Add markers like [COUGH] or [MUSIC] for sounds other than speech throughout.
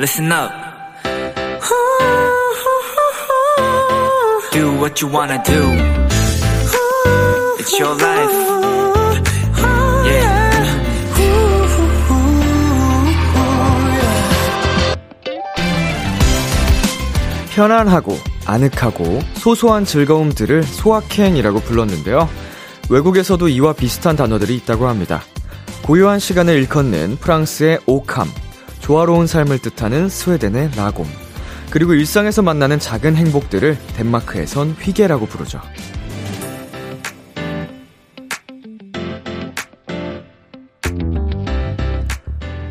listen up. Do what you wanna do. It's your life. Yeah. 편안하고 아늑하고 소소한 즐거움들을 소확행이라고 불렀는데요. 외국에서도 이와 비슷한 단어들이 있다고 합니다. 고요한 시간을 일컫는 프랑스의 오캄, 조화로운 삶을 뜻하는 스웨덴의 라곰, 그리고 일상에서 만나는 작은 행복들을 덴마크에선 휘게라고 부르죠.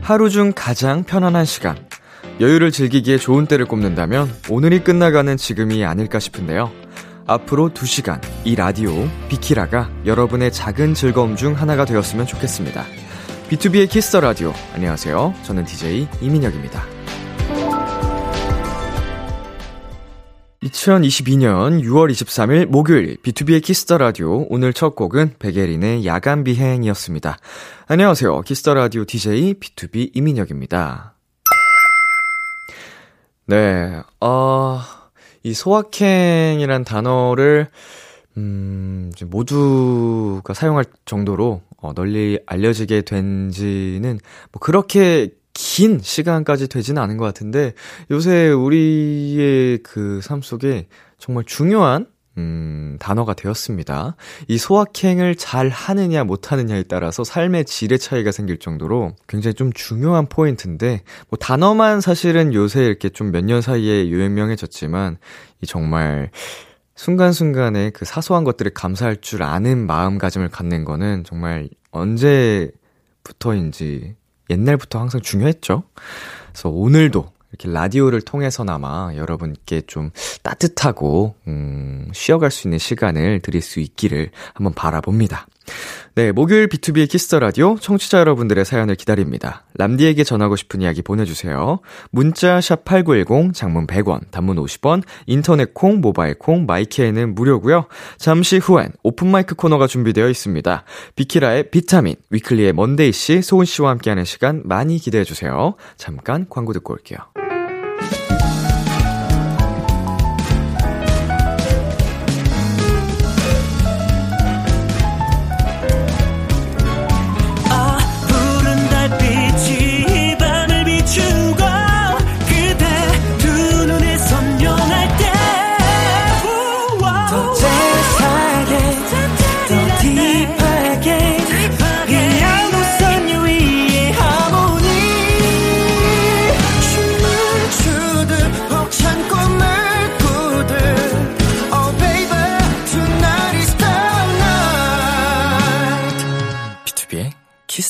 하루 중 가장 편안한 시간, 여유를 즐기기에 좋은 때를 꼽는다면 오늘이 끝나가는 지금이 아닐까 싶은데요. 앞으로 2시간 이 라디오 비키라가 여러분의 작은 즐거움 중 하나가 되었으면 좋겠습니다. B2B의 키스터 라디오. 안녕하세요. 저는 DJ 이민혁입니다. 2022년 6월 23일 목요일 B2B의 키스터 라디오 오늘 첫 곡은 백예린의 야간 비행이었습니다. 안녕하세요. 키스터 라디오 DJ B2B 이민혁입니다. 네. 어, 이 소확행이란 단어를 음, 모두가 사용할 정도로 어, 널리 알려지게 된 지는 뭐 그렇게 긴 시간까지 되지는 않은 것 같은데 요새 우리의 그 삶 속에 정말 중요한 음, 단어가 되었습니다. 이 소확행을 잘 하느냐 못 하느냐에 따라서 삶의 질의 차이가 생길 정도로 굉장히 좀 중요한 포인트인데, 뭐 단어만 사실은 요새 이렇게 좀 몇 년 사이에 유명해졌지만, 이 정말 순간순간에 그 사소한 것들을 감사할 줄 아는 마음가짐을 갖는 거는 정말 언제부터인지 옛날부터 항상 중요했죠. 그래서 오늘도 이렇게 라디오를 통해서나마 여러분께 좀 따뜻하고, 음, 쉬어갈 수 있는 시간을 드릴 수 있기를 한번 바라봅니다. 네, 목요일 B2B의 키스터 라디오 청취자 여러분들의 사연을 기다립니다. 람디에게 전하고 싶은 이야기 보내주세요. 문자 샵 #8910 장문 100원, 단문 50원, 인터넷 콩, 모바일 콩, 마이케이는 무료고요. 잠시 후엔 오픈 마이크 코너가 준비되어 있습니다. 비키라의 비타민, 위클리의 먼데이 씨, 소은 씨와 함께하는 시간 많이 기대해 주세요. 잠깐 광고 듣고 올게요.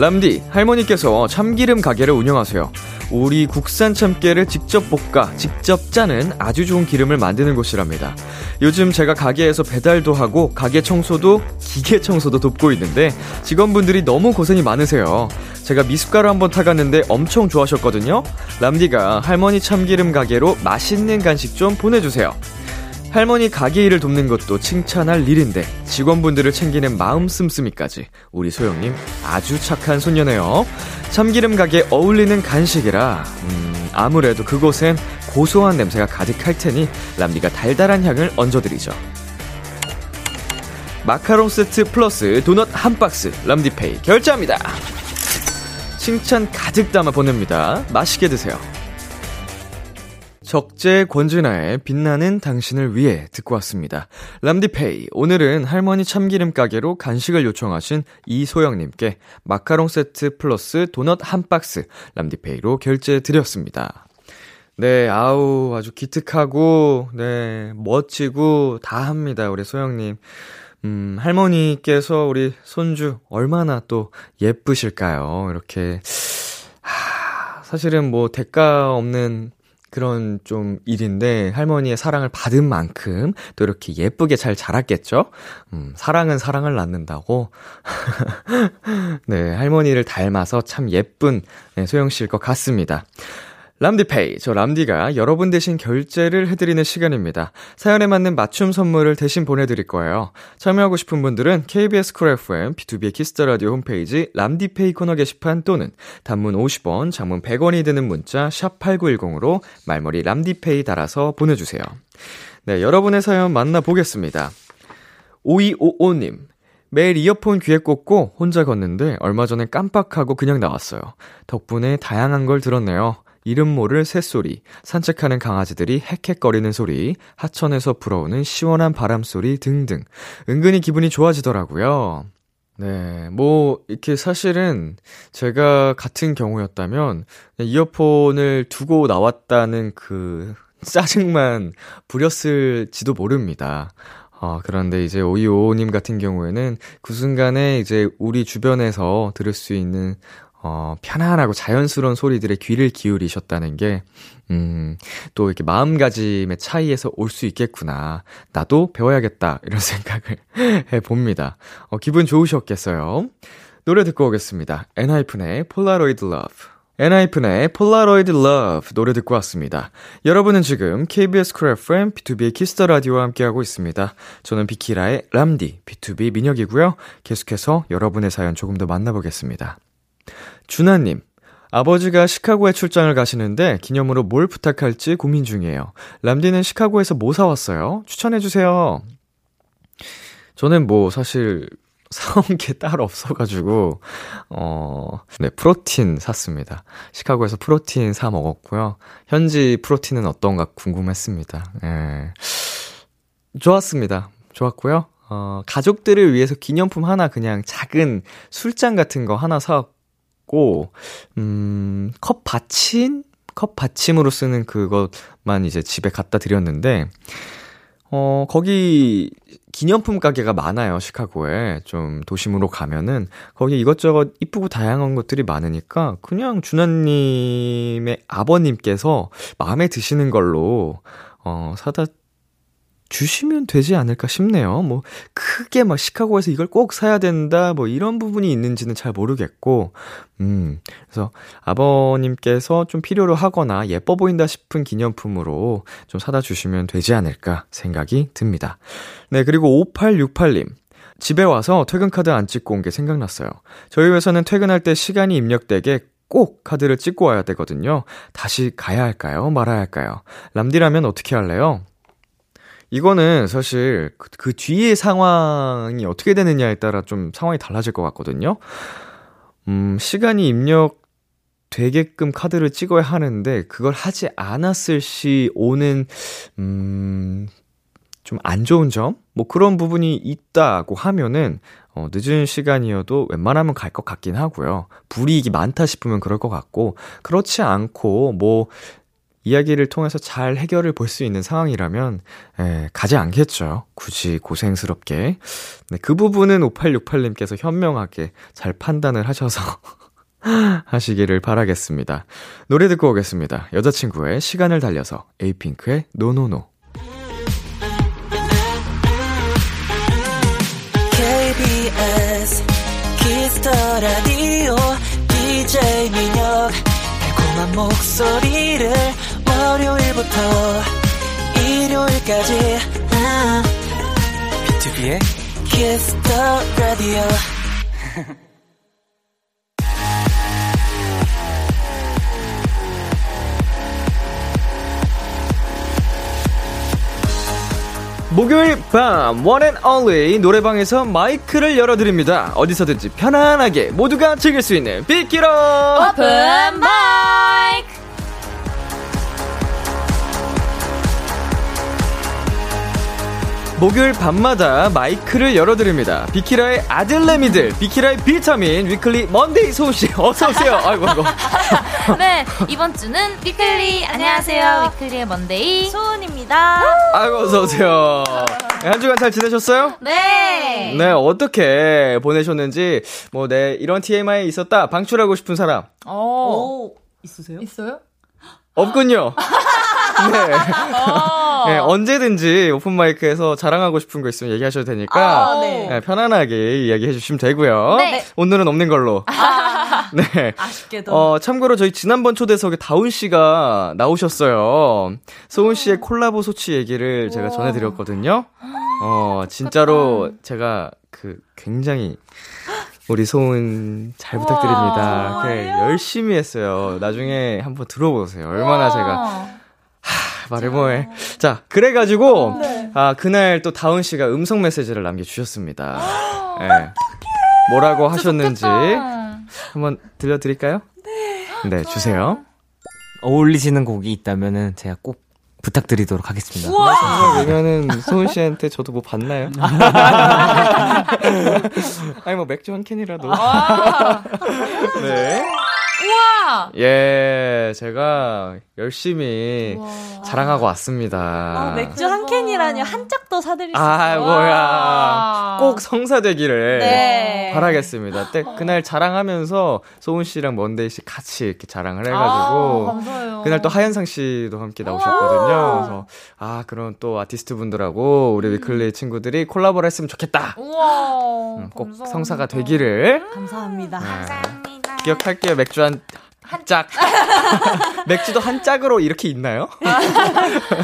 람디 할머니께서 참기름 가게를 운영하세요. 우리 국산 참깨를 직접 볶아 직접 짜는 아주 좋은 기름을 만드는 곳이랍니다. 요즘 제가 가게에서 배달도 하고 가게 청소도 기계 청소도 돕고 있는데 직원분들이 너무 고생이 많으세요. 제가 미숫가루 한번 타갔는데 엄청 좋아하셨거든요. 람디가 할머니 참기름 가게로 맛있는 간식 좀 보내주세요. 할머니 가게 일을 돕는 것도 칭찬할 일인데 직원분들을 챙기는 마음 씀씀이까지 우리 소영님 아주 착한 소녀네요. 참기름 가게 어울리는 간식이라 음, 아무래도 그곳엔 고소한 냄새가 가득할 테니 람디가 달달한 향을 얹어드리죠. 마카롱 세트 플러스 도넛 한 박스 람디페이 결제합니다. 칭찬 가득 담아 보냅니다. 맛있게 드세요. 적재 권진아의 빛나는 당신을 위해 듣고 왔습니다. 람디페이. 오늘은 할머니 참기름 가게로 간식을 요청하신 이소영님께 마카롱 세트 플러스 도넛 한 박스 람디페이로 결제 드렸습니다. 네, 아우, 아주 기특하고, 네, 멋지고, 다 합니다. 우리 소영님. 음, 할머니께서 우리 손주 얼마나 또 예쁘실까요? 이렇게, 하, 사실은 뭐 대가 없는 그런 좀 일인데 할머니의 사랑을 받은 만큼 또 이렇게 예쁘게 잘 자랐겠죠? 음, 사랑은 사랑을 낳는다고. [LAUGHS] 네, 할머니를 닮아서 참 예쁜 네, 소영 씨일 것 같습니다. 람디페이. 저 람디가 여러분 대신 결제를 해드리는 시간입니다. 사연에 맞는 맞춤 선물을 대신 보내드릴 거예요. 참여하고 싶은 분들은 KBS 쿨 FM, B2B의 키스터 라디오 홈페이지 람디페이 코너 게시판 또는 단문 50원, 장문 100원이 드는 문자 샵8910으로 말머리 람디페이 달아서 보내주세요. 네, 여러분의 사연 만나보겠습니다. 5255님. 매일 이어폰 귀에 꽂고 혼자 걷는데 얼마 전에 깜빡하고 그냥 나왔어요. 덕분에 다양한 걸 들었네요. 이름 모를 새소리, 산책하는 강아지들이 헥헥거리는 소리, 하천에서 불어오는 시원한 바람 소리 등등. 은근히 기분이 좋아지더라고요. 네, 뭐, 이렇게 사실은 제가 같은 경우였다면, 이어폰을 두고 나왔다는 그 [LAUGHS] 짜증만 부렸을지도 모릅니다. 어, 그런데 이제 오이오님 같은 경우에는 그 순간에 이제 우리 주변에서 들을 수 있는 어, 편안하고 자연스러운 소리들에 귀를 기울이셨다는 게, 음, 또 이렇게 마음가짐의 차이에서 올 수 있겠구나. 나도 배워야겠다. 이런 [LAUGHS] 생각을 해봅니다. 어, 기분 좋으셨겠어요? 노래 듣고 오겠습니다. 엔하이픈의 Polaroid Love. 엔하이픈의 Polaroid Love 노래 듣고 왔습니다. 여러분은 지금 KBS 쿨 FM B2B의 키스터 라디오와 함께하고 있습니다. 저는 비키라의 람디 BTOB 민혁이고요. 계속해서 여러분의 사연 조금 더 만나보겠습니다. 준하님, 아버지가 시카고에 출장을 가시는데 기념으로 뭘 부탁할지 고민 중이에요. 람디는 시카고에서 뭐 사왔어요? 추천해주세요. 저는 뭐 사실 [LAUGHS] 사온 게 따로 없어가지고, 어, 네, 프로틴 샀습니다. 시카고에서 프로틴 사 먹었고요. 현지 프로틴은 어떤가 궁금했습니다. 예. 좋았습니다. 좋았고요. 어, 가족들을 위해서 기념품 하나 그냥 작은 술잔 같은 거 하나 사왔고, 있고, 음, 컵 받침? 컵 받침으로 쓰는 그것만 이제 집에 갖다 드렸는데, 어, 거기 기념품 가게가 많아요, 시카고에. 좀 도심으로 가면은, 거기 이것저것 이쁘고 다양한 것들이 많으니까, 그냥 준하님의 아버님께서 마음에 드시는 걸로, 어, 사다 주시면 되지 않을까 싶네요. 뭐, 크게 막 시카고에서 이걸 꼭 사야 된다, 뭐 이런 부분이 있는지는 잘 모르겠고, 음, 그래서 아버님께서 좀 필요로 하거나 예뻐 보인다 싶은 기념품으로 좀 사다 주시면 되지 않을까 생각이 듭니다. 네, 그리고 5868님. 집에 와서 퇴근카드 안 찍고 온 게 생각났어요. 저희 회사는 퇴근할 때 시간이 입력되게 꼭 카드를 찍고 와야 되거든요. 다시 가야 할까요? 말아야 할까요? 람디라면 어떻게 할래요? 이거는 사실 그, 그 뒤의 상황이 어떻게 되느냐에 따라 좀 상황이 달라질 것 같거든요. 음, 시간이 입력 되게끔 카드를 찍어야 하는데 그걸 하지 않았을 시 오는 음, 좀 안 좋은 점? 뭐 그런 부분이 있다고 하면은 어, 늦은 시간이어도 웬만하면 갈 것 같긴 하고요. 불이익이 많다 싶으면 그럴 것 같고, 그렇지 않고, 뭐, 이야기를 통해서 잘 해결을 볼 수 있는 상황이라면, 에, 예, 가지 않겠죠. 굳이 고생스럽게. 네, 그 부분은 5868님께서 현명하게 잘 판단을 하셔서 [LAUGHS] 하시기를 바라겠습니다. 노래 듣고 오겠습니다. 여자친구의 시간을 달려서 에이핑크의 NoNoNo. KBS Kiss the Radio DJ 민혁 달콤한 목소리를 월요일부터 일요일까지. 비투비의 Kiss the Radio 목요일 밤 one and only 노래방에서 마이크를 열어드립니다. 어디서든지 편안하게 모두가 즐길 수 있는 비키라 오픈 마이크 목요일 밤마다 마이크를 열어드립니다. 비키라의 아들내미들, 비키라의 비타민, 위클리 먼데이 소은씨, 어서오세요. [LAUGHS] 아이고, 아이고. [LAUGHS] 네, 이번 주는 위클리, 안녕하세요. 위클리의 먼데이 소은입니다. 아이고, 어서오세요. 네, 한 주간 잘 지내셨어요? 네. 네, 어떻게 보내셨는지, 뭐, 네, 이런 TMI 있었다, 방출하고 싶은 사람. 오, 있으세요? 있어요? 없군요. [LAUGHS] 네. [LAUGHS] 네. 언제든지 오픈 마이크에서 자랑하고 싶은 거 있으면 얘기하셔도 되니까 아, 네. 네, 편안하게 이야기해 주시면 되고요. 네. 오늘은 없는 걸로. [LAUGHS] 네. 아쉽게도. 어, 참고로 저희 지난번 초대석에 다운 씨가 나오셨어요. 소은 씨의 콜라보 소치 얘기를 제가 전해 드렸거든요. 어, 진짜로 제가 그 굉장히 우리 소은 잘 부탁드립니다. 네, 열심히 했어요. 나중에 한번 들어보세요. 얼마나 제가 말을 뭐해. 자, 그래가지고, 아, 그날 또 다운 씨가 음성 메시지를 남겨주셨습니다. 네. 뭐라고 하셨는지 한번 들려드릴까요? 네. 네, 주세요. 어울리시는 곡이 있다면은 제가 꼭 부탁드리도록 하겠습니다. 왜냐면은 소은 씨한테 저도 뭐 받나요? [LAUGHS] 아니 뭐 맥주 한 캔이라도. 네. 우와! 예, 제가 열심히 자랑하고 왔습니다. 아, 맥주 한 캔이라니 한짝더 사드릴 수 아, 있어요. 뭐야. 꼭 성사되기를 네. 바라겠습니다. 때 그날 자랑하면서 소은 씨랑 먼데이 씨 같이 이렇게 자랑을 아, 해가지고 감사해요. 그날 또 하현상 씨도 함께 나오셨거든요. 그래서 아 그런 또 아티스트 분들하고 우리 위클리 친구들이 콜라보를 했으면 좋겠다. 우와. 음, 꼭 감사합니다. 성사가 되기를 감사합니다. 네. 기억할게요. 맥주 한, 한 짝. [LAUGHS] 맥주도 한 짝으로 이렇게 있나요? [LAUGHS]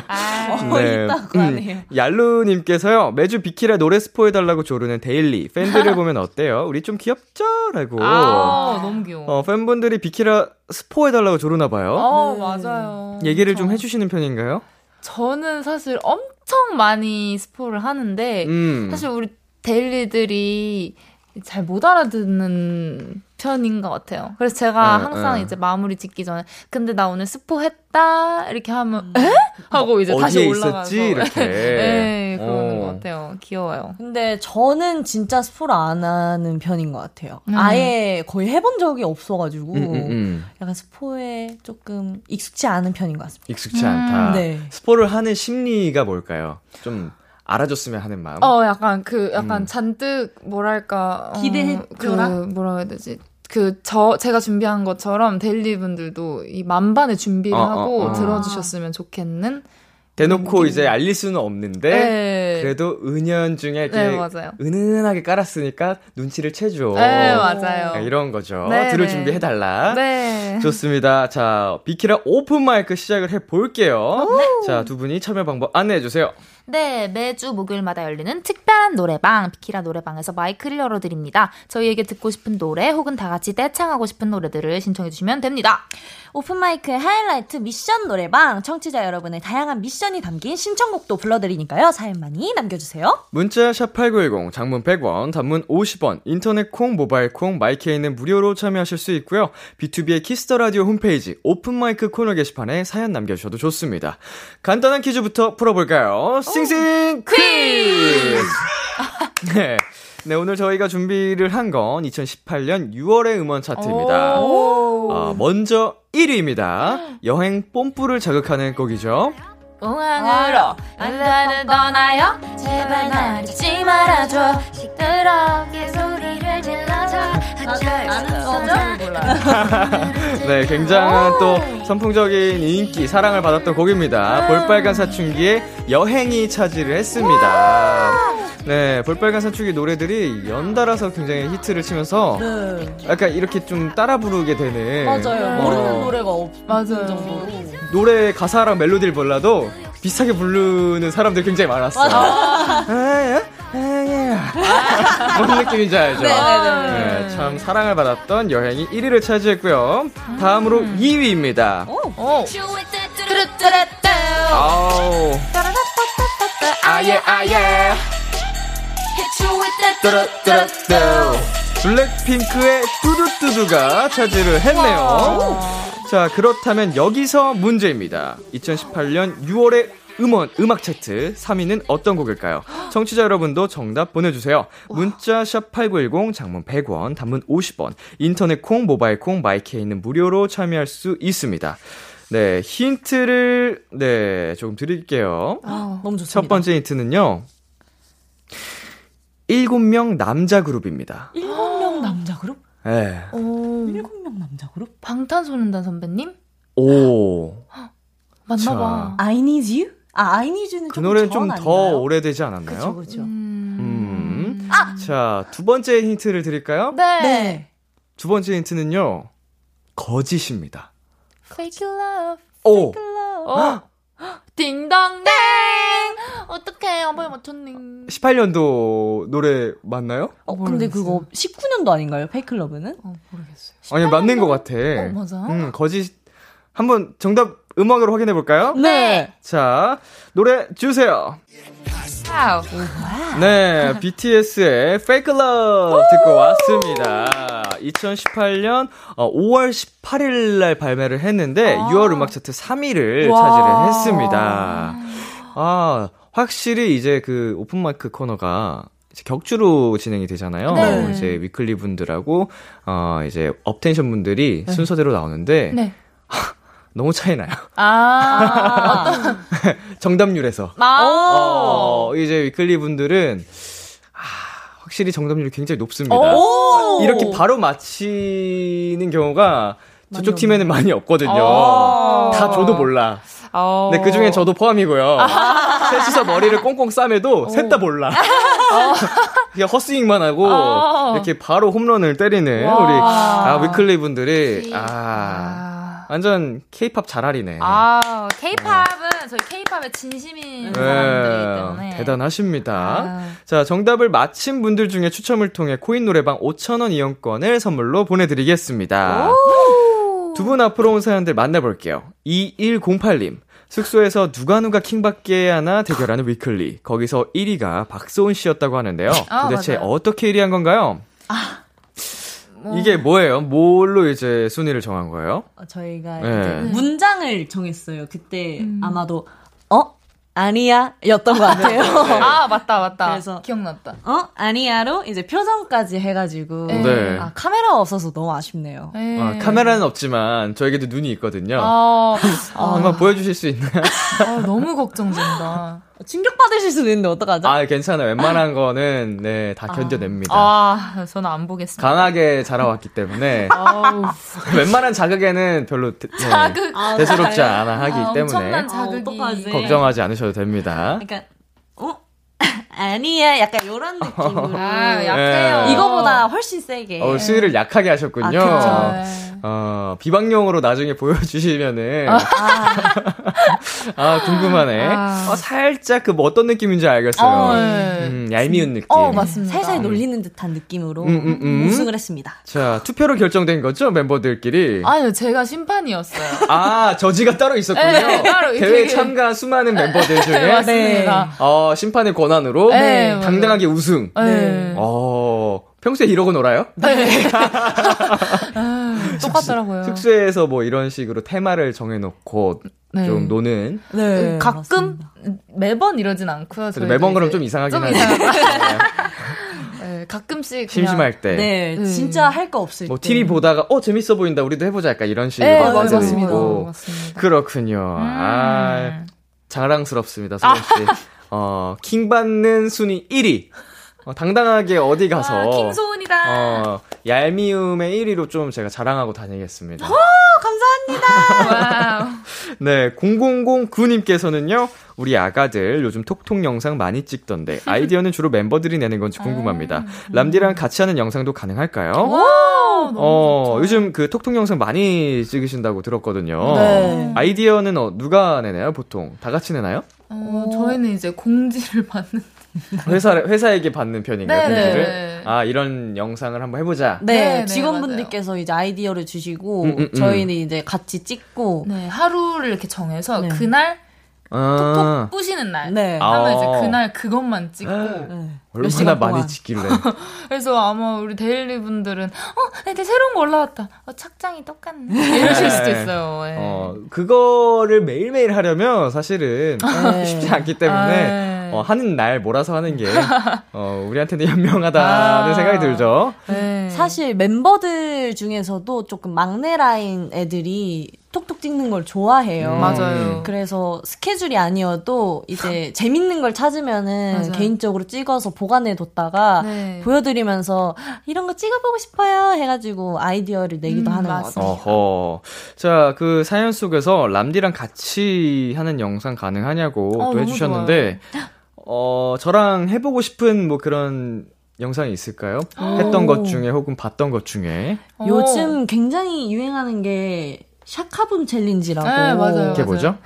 아, 어, 있다고 하네요. 얄루님께서요, 매주 비키라 노래 스포해달라고 조르는 데일리. 팬들을 [LAUGHS] 보면 어때요? 우리 좀 귀엽죠? 라고. 아, 너무 귀여워. 어, 팬분들이 비키라 스포해달라고 조르나봐요. 어, 네. 맞아요. 얘기를 좀 저- 해주시는 편인가요? 저는 사실 엄청 많이 스포를 하는데, 음. 사실 우리 데일리들이 잘 못 알아듣는 편인 것 같아요. 그래서 제가 네, 항상 네. 이제 마무리 짓기 전에 근데 나 오늘 스포했다 이렇게 하면 에? 하고 이제 다시 올라가서 있었지? 이렇게. [LAUGHS] 네, 그러는 어. 것 같아요. 귀여워요. 근데 저는 진짜 스포를 안 하는 편인 것 같아요. 음. 아예 거의 해본 적이 없어가지고 음, 음, 음. 약간 스포에 조금 익숙치 않은 편인 것 같습니다. 익숙치 음, 않다. 네. 스포를 하는 심리가 뭘까요? 좀 알아줬으면 하는 마음. 어, 약간 그 약간 음. 잔뜩 뭐랄까 어, 기대해줘라? 그 뭐라 해야 되지? 그 저 제가 준비한 것처럼 데일리 분들도 이 만반의 준비를 어, 어, 하고 어. 들어주셨으면 좋겠는. 대놓고 이제 알릴 수는 없는데, 네. 그래도 은연중에 이렇게 네 맞아요. 은은하게 깔았으니까 눈치를 채줘. 네 맞아요. 네, 이런 거죠. 네, 들을 네. 준비해달라. 네. 좋습니다. 자, 비키라 오픈 마이크 시작을 해볼게요. 자, 두 분이 참여 방법 안내해주세요. 네, 매주 목요일마다 열리는 특별한 노래방, 비키라 노래방에서 마이크를 열어드립니다. 저희에게 듣고 싶은 노래 혹은 다 같이 떼창하고 싶은 노래들을 신청해주시면 됩니다. 오픈마이크의 하이라이트 미션 노래방 청취자 여러분의 다양한 미션이 담긴 신청곡도 불러드리니까요. 사연 많이 남겨주세요. 문자 샵8910 장문 100원 단문 50원 인터넷 콩 모바일 콩 마이케이는 무료로 참여하실 수 있고요. B2B의 키스터 라디오 홈페이지 오픈 마이크 코너 게시판에 사연 남겨주셔도 좋습니다. 간단한 퀴즈부터 풀어볼까요? 싱싱 퀴즈! [LAUGHS] 네. 네, 오늘 저희가 준비를 한 건 2018년 6월의 음원 차트입니다. 아, 먼저 1위입니다. 여행 뽐뿌를 자극하는 곡이죠. 공항으로 안전을 떠나요. 제발 날 찾진 말아줘. 시끄럽게 소리를 질러줘. 아는 거죠? 몰라요. [LAUGHS] 네, 굉장한 또 선풍적인 인기, 사랑을 받았던 곡입니다. 볼빨간 사춘기의 여행이 차지를 했습니다. 네, 볼빨간 사춘기 노래들이 연달아서 굉장히 히트를 치면서 네. 약간 이렇게 좀 따라 부르게 되는 맞아요. 어, 모르는 노래가 없는 맞아요. 정도로. 노래 가사랑 멜로디를 몰라도 비슷하게 부르는 사람들이 굉장히 많았어요. 아야. 뭔 느낌인지 알죠? 네, 참 사랑을 받았던 여행이 1위를 차지했고요. 다음으로 2위입니다. 오. 뚜루뚜루뚜. 아우. 아예 아예. 블랙핑크의 뚜두뚜두가 차지를 했네요. 자, 그렇다면 여기서 문제입니다. 2018년 6월의 음원 음악 차트 3위는 어떤 곡일까요? 청취자 여러분도 정답 보내 주세요. 문자 샵 #8910 장문 100원, 단문 50원, 인터넷 콩, 모바일 콩, 마이케이는 무료로 참여할 수 있습니다. 네, 힌트를 네 조금 드릴게요. 너무 좋습니다. 첫 번째 힌트는요. 7명 남자 그룹입니다. 일곱 명 남자 그룹? 네. 오. 일곱 명 남자 그룹? 방탄소년단 선배님? 오. [GASPS] 맞나 봐. I need you? 아, I need you는 그 노래는 전좀 더? 오래되지 않았나요? 그쵸, 그쵸. 음. 자, 두 번째 힌트를 드릴까요? 네. 네. 두 번째 힌트는요. 거짓입니다. Fake love. 오! 어? 딩동댕. 어떡해, 어머니 맞췄네. 18년도 노래 맞나요? 어, 근데 그거 19년도 아닌가요? 페이클러브는? 어, 모르겠어요. 아니, 맞는 것 같아. 어, 맞아? 음, 거짓. 한번 정답 음악으로 확인해 볼까요? 네. 자, 노래 주세요. 와우. 네, BTS의 Fake Love 듣고 왔습니다. 2018년 5월 18일 날 발매를 했는데 6월 음악 차트 3위를 차지를 했습니다. 아, 확실히 이제 그 오픈 마이크 코너가 격주로 진행이 되잖아요. 네. 이제 위클리 분들하고 어 이제 업텐션 분들이 순서대로 나오는데 네. [LAUGHS] 너무 차이 나요. 아, [LAUGHS] 정답률에서. 아. 어, 이제 위클리 분들은 아, 확실히 정답률이 굉장히 높습니다. 오! 이렇게 바로 맞히는 경우가 저쪽 팀에는 많이 없거든요. 어. 다 저도 몰라. 어. 근데 그 중엔 저도 포함이고요. 셋이서 머리를 꽁꽁 싸매도 셋 다 몰라. 그냥 헛스윙만 하고 어. 이렇게 바로 홈런을 때리는 와. 우리 아, 위클리 분들이 아, 아. 완전 케이팝 잘알이네. 아, 케이팝은 저희 케이팝의 진심인 사람들이기 때문에. 네, 대단하십니다. 아. 자, 정답을 맞힌 분들 중에 추첨을 통해 코인 노래방 5,000원 이용권을 선물로 보내드리겠습니다. 두 분 앞으로 온 사연들 만나볼게요. 2108님. 숙소에서 누가 누가 킹받게 하나 대결하는 위클리. 거기서 1위가 박소은 씨였다고 하는데요. 아, 도대체 맞아요. 어떻게 1위 한 건가요? 이게 뭐예요? 뭘로 이제 순위를 정한 거예요? 어, 저희가 네. 이제 문장을 정했어요. 그때 음. 아마도 어 아니야 였던 것 같아요. 아, [LAUGHS] 맞다, 맞다. 그래서- 기억났다. 어 아니야로 이제 표정까지 해가지고 네. 아 카메라가 없어서 너무 아쉽네요. 네. 아, 카메라는 없지만 저에게도 눈이 있거든요. 아, 아, [LAUGHS] 한번 보여주실 수 있나요? 아, 너무 걱정된다. 충격 받으실 수도 있는데 어떡하죠? 아, 괜찮아요. 웬만한 [LAUGHS] 거는, 네, 다 견뎌냅니다. 아, 저는 안 보겠습니다. 강하게 자라왔기 때문에, [LAUGHS] [LAUGHS] 웬만한 자극에는 별로, 대, 네, 자극. 대수롭지 않아 하기 아, 때문에, 엄청난 아, 자극이. 어떡하지? 걱정하지 않으셔도 됩니다. 그러니까 어 아니야 약간 요런 느낌으로 아, 약해요. 네. 이거보다 훨씬 세게. 어, 수위를 약하게 하셨군요. 아, 그쵸. 네. 어, 비방용으로 나중에 보여주시면은, [LAUGHS] 아, 궁금하네. 아. 어, 살짝 그 뭐 어떤 느낌인지 알겠어요. 어, 네. 음, 얄미운 느낌. 어, 맞습니다. 살살 놀리는 듯한 느낌으로 음, 음, 음. 우승을 했습니다. 자, 투표로 결정된 거죠? 멤버들끼리. 아니요, 제가 심판이었어요. 아, 저지가 따로 있었군요. 네, 따로 대회 참가 수많은 멤버들 중에 맞습니다. 어, 심판의 권한으로 네. 당당하게 우승. 네. 어, 평소에 이러고 놀아요? [LAUGHS] 아, [LAUGHS] 똑같더라고요. 숙소에서 뭐 이런 식으로 테마를 정해놓고 네. 좀 노는. 네. 가끔 매번 이러진 않고요. 저희도 매번 그럼 좀 이상하긴 좀 하죠. 이상하다. 네, 가끔씩 심심할 때. 네, 음. 진짜 할거 없을 뭐 때. TV 보다가 어 재밌어 보인다 우리도 해보자 약간 이런 식으로 네, 맞습니다. 있고 맞습니다. 그렇군요. 아 음. 자랑스럽습니다, 소은 씨. 어, 킹 받는 순위 1위. 어, 당당하게 어디 가서 아, 킹소은이다. 어, 얄미움의 1위로 좀 제가 자랑하고 다니겠습니다. [LAUGHS] wow. [LAUGHS] 네, 0009님께서는요, 우리 아가들 요즘 톡톡 영상 많이 찍던데, 아이디어는 주로 멤버들이 내는 건지 궁금합니다. 람디랑 같이 하는 영상도 가능할까요? 너무 어, 좋죠. 요즘 그 톡톡 영상 많이 찍으신다고 들었거든요. 네. 아이디어는 어, 누가 내나요, 보통? 다 같이 내나요? 어, 저희는 이제 공지를 [LAUGHS] 받는. [LAUGHS] 회사, 회사에게 받는 편인가요, 네, 편지를? 네. 아, 이런 영상을 한번 해보자. 네, 네, 네, 직원분들께서 이제 아이디어를 주시고 음, 음, 음. 저희는 이제 같이 찍고 네, 하루를 이렇게 정해서 네. 그날 아, 톡톡 부시는 날. 네. 하면 아. 이제 그날 그것만 찍고. 네. 몇 얼마나 많이. 찍길래. [LAUGHS] 그래서 아마 우리 데일리 분들은 어, 애들 새로운 거 올라왔다. 어, 착장이 똑같네. 이러실 수도 있어요. 예. 어, 그거를 매일매일 하려면 사실은 네. 쉽지 않기 때문에, 네. 어, 하는 날 몰아서 하는 게, 어, 우리한테는 [LAUGHS] 현명하다는 아. 생각이 들죠. 네. 사실 멤버들 중에서도 조금 막내 라인 애들이 톡톡 찍는 걸 좋아해요. 음. 맞아요. 그래서 스케줄이 아니어도 이제 재밌는 걸 찾으면은 맞아요. 개인적으로 찍어서 보관해 뒀다가 네. 보여드리면서 이런 거 찍어보고 싶어요 해가지고 아이디어를 내기도 음, 하는 것 맞아요. 같아요. 어허. 자, 그 사연 속에서 람디랑 같이 하는 영상 가능하냐고 어, 또 해주셨는데, 어, 저랑 해보고 싶은 뭐 그런 영상이 있을까요? 했던 것 중에 혹은 봤던 것 중에. 어. 요즘 굉장히 유행하는 게 샤카붐 챌린지라고. 네, 맞아요. 그게 뭐죠?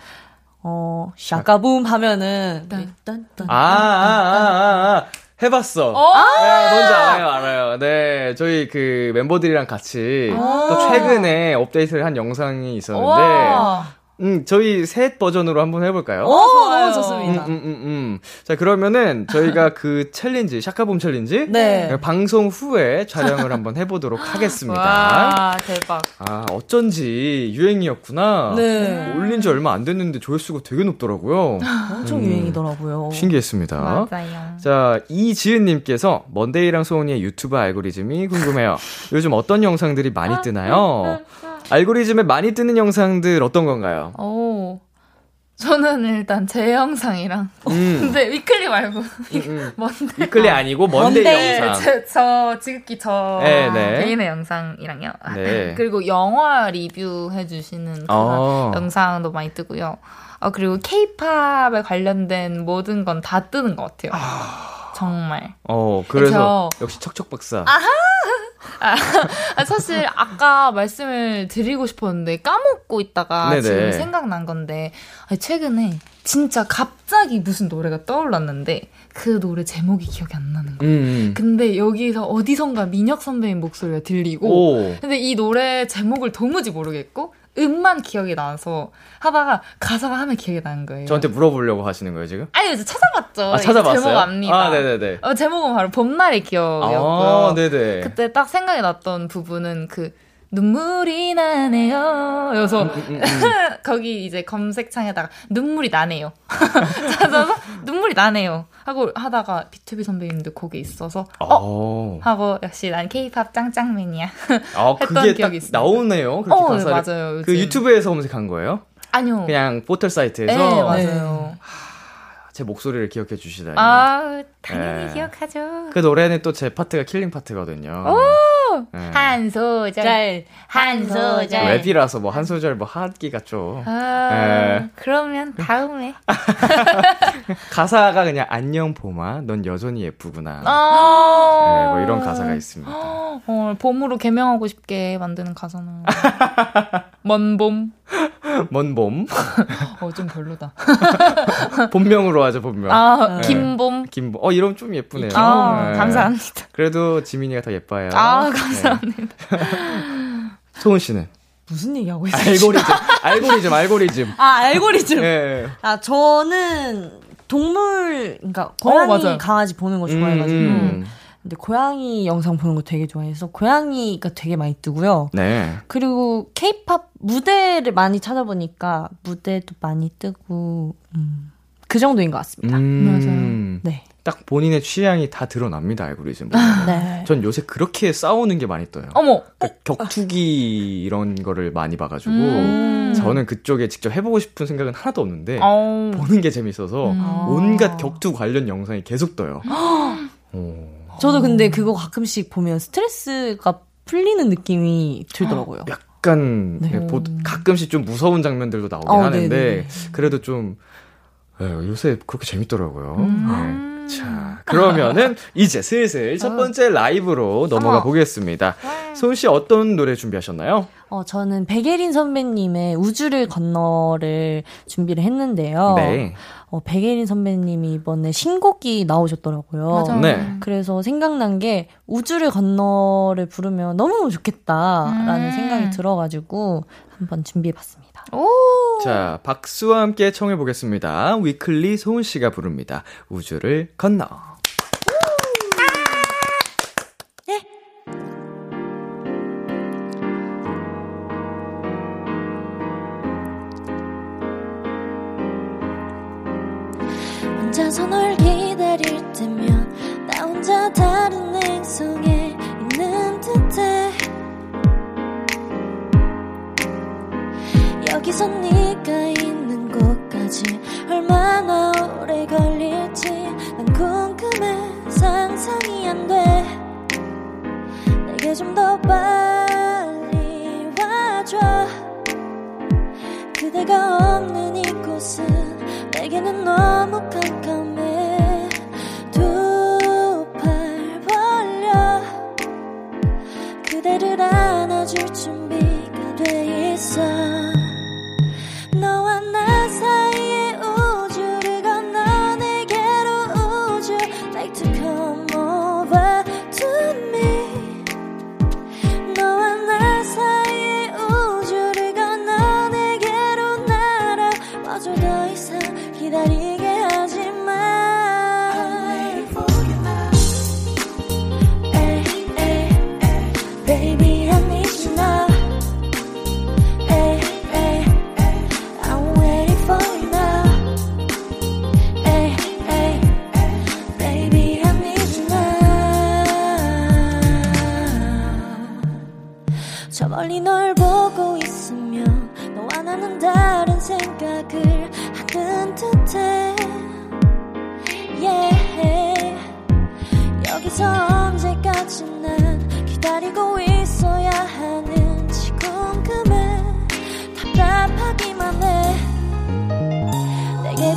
어, 샤카붐 하면은 딴. 딴, 딴, 아, 아, 아, 아, 아. 해봤어. 어? 네, 뭔지 알아요, 알아요. 네, 저희 그 멤버들이랑 같이 또 최근에 업데이트를 한 영상이 있었는데, 와. 음, 저희 셋 버전으로 한번 해볼까요? 오, 좋아요. 너무 좋습니다. 음, 음, 음, 음. 자, 그러면은 저희가 [LAUGHS] 그 challenge, 샤카봄 challenge? 네. 방송 후에 촬영을 한번 해보도록 [LAUGHS] 하겠습니다. 와, 대박. 아, 어쩐지 유행이었구나. 네. 올린 지 얼마 안 됐는데 조회수가 되게 높더라고요. 엄청 음. 유행이더라고요. 신기했습니다. 맞아요. 자, 이지은님께서 먼데이랑 소은이의 유튜브 알고리즘이 궁금해요. 요즘 어떤 영상들이 많이 뜨나요? [LAUGHS] 알고리즘에 많이 뜨는 영상들 어떤 건가요? 오. 저는 일단 제 영상이랑. 음. 근데 위클리 말고. 음, 음. [LAUGHS] 뭔데? 위클리 아니고 먼데이. 영상. 제, 저 지극히 저 네, 네. 개인의 영상이랑요. 네. 그리고 영화 리뷰 해주시는 그런 어. 영상도 많이 뜨고요. 어, 그리고 케이팝에 관련된 모든 건 다 뜨는 것 같아요. 정말. 어, 그래서 그쵸. 역시 척척 박사. 아, 사실 아까 말씀을 드리고 싶었는데 까먹고 있다가 네네. 지금 생각난 건데 아니, 최근에 진짜 갑자기 무슨 노래가 떠올랐는데 그 노래 제목이 기억이 안 나는 거예요. 음. 근데 여기서 어디선가 민혁 선배님 목소리가 들리고 오. 근데 이 노래 제목을 도무지 모르겠고 음만 기억이 나서 하다가 가사가 하면 기억이 나는 거예요. 저한테 물어보려고 하시는 거예요, 지금? 아니 이제 찾아봤죠. 아, 찾아봤어요? 제목 압니다. 아, 네네네. 어, 제목은 바로 봄날의 기억이었고요. 아, 네네. 그때 딱 생각이 났던 부분은 그 눈물이 나네요. 여서 음, [LAUGHS] 거기 이제 검색창에다가 눈물이 나네요. [LAUGHS] 찾아서 눈물이 나네요. 하고 하다가 비투비 선배님도 거기 있어서 어 어. 하고 역시 난 케이팝 짱짱맨이야. 아, [LAUGHS] 했던 그게 딱 기억이 있습니다. 나오네요. 그렇게 어, 가사를. 맞아요. 요즘. 그 유튜브에서 검색한 거예요? 아니요. 그냥 포털 사이트에서 네, 맞아요. 제 목소리를 기억해 주시다니. 아, 당연히 네. 기억하죠. 그 노래는 또 제 파트가 killing part거든요. 네. 한 소절, 짤. 한 소절. 랩이라서 뭐 한 소절 뭐 하기 같죠. 아, 네. 그러면 다음에. [LAUGHS] 가사가 그냥 안녕 봄아, 넌 여전히 예쁘구나. 아, 네, 뭐 이런 가사가 있습니다. 어, 봄으로 개명하고 싶게 만드는 가사는. [LAUGHS] 먼 봄. 먼 봄, 어, 좀 별로다. [LAUGHS] 본명으로 하죠 본명. 아, 네. 김봄. 김봄. 어 이러면 좀 예쁘네요. 아, 네. 감사합니다. 그래도 지민이가 더 예뻐요. 아, 네. 감사합니다. [LAUGHS] 소은 씨는 무슨 얘기하고 있어요? 알고리즘, 알고리즘, 알고리즘. 아, 알고리즘. 예. 아, 저는 동물, 그러니까 고양이, 맞아요. 강아지 보는 거 좋아해가지고. 음. 근데 고양이 영상 보는 거 되게 좋아해서 고양이가 되게 많이 뜨고요. 네. 그리고 케이팝 무대를 많이 찾아보니까 무대도 많이 뜨고 음, 그 정도인 것 같습니다. 음. 네. 딱 본인의 취향이 다 드러납니다 알고리즘. 네. 전 요새 그렇게 싸우는 게 많이 떠요. 어머. 그러니까 격투기 이런 거를 많이 봐가지고 음. 저는 그쪽에 직접 해보고 싶은 생각은 하나도 없는데 어. 보는 게 재밌어서 음. 온갖 격투 관련 영상이 계속 떠요. 오. 저도 근데 그거 가끔씩 보면 스트레스가 풀리는 느낌이 들더라고요. 약간 네. 예, 보- 가끔씩 좀 무서운 장면들도 나오긴 어, 하는데 네네네. 그래도 좀 예, 요새 그렇게 재밌더라고요. 음. 네. 자 그러면은 이제 슬슬 첫 번째 라이브로 넘어가 어머. 보겠습니다. 소은 씨 어떤 노래 준비하셨나요? 어, 저는 백예린 선배님의 우주를 건너를 준비를 했는데요. 네. 어, 백예린 선배님이 이번에 신곡이 나오셨더라고요. 맞아요. 네. 그래서 생각난 게 우주를 건너를 부르면 너무너무 좋겠다라는 음. 생각이 들어가지고 한번 준비해봤습니다. 오. 자 박수와 함께 청해 보겠습니다. 위클리 소은 씨가 부릅니다. 우주를 건너.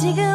지금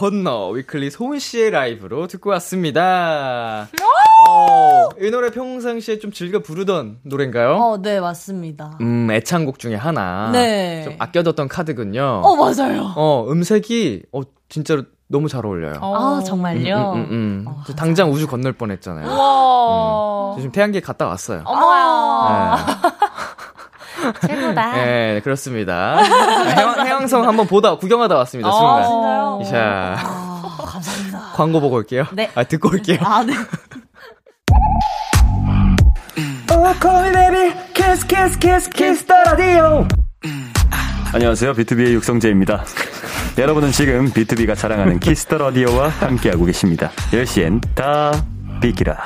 건너 위클리 소은 씨의 라이브로 듣고 왔습니다. 어, 이 노래 평상시에 좀 즐겨 부르던 노래인가요? 어, 네, 맞습니다. 음, 애창곡 중에 하나. 네. 좀 아껴뒀던 카드군요. 어, 맞아요. 어, 음색이 어 진짜로 너무 잘 어울려요. 아, 정말요? 음, 음, 음. 어, 저 당장 우주 건널 뻔 했잖아요. 와. 저 지금 태양계 갔다 왔어요. 어머야. 네. 최고다. 네, 그렇습니다. [LAUGHS] 해왕, 해왕 성 한번 보다 구경하다 왔습니다. 어, 순간. 진짜요? 자, 아, 감사합니다. 광고 보고 올게요. 네. 아, 듣고 올게요. 아, 네. [LAUGHS] 안녕하세요. 비투비의 육성재입니다. 여러분은 지금 비투비가 자랑하는 Kiss the Radio와 함께하고 계십니다. 10시엔 다 비키라.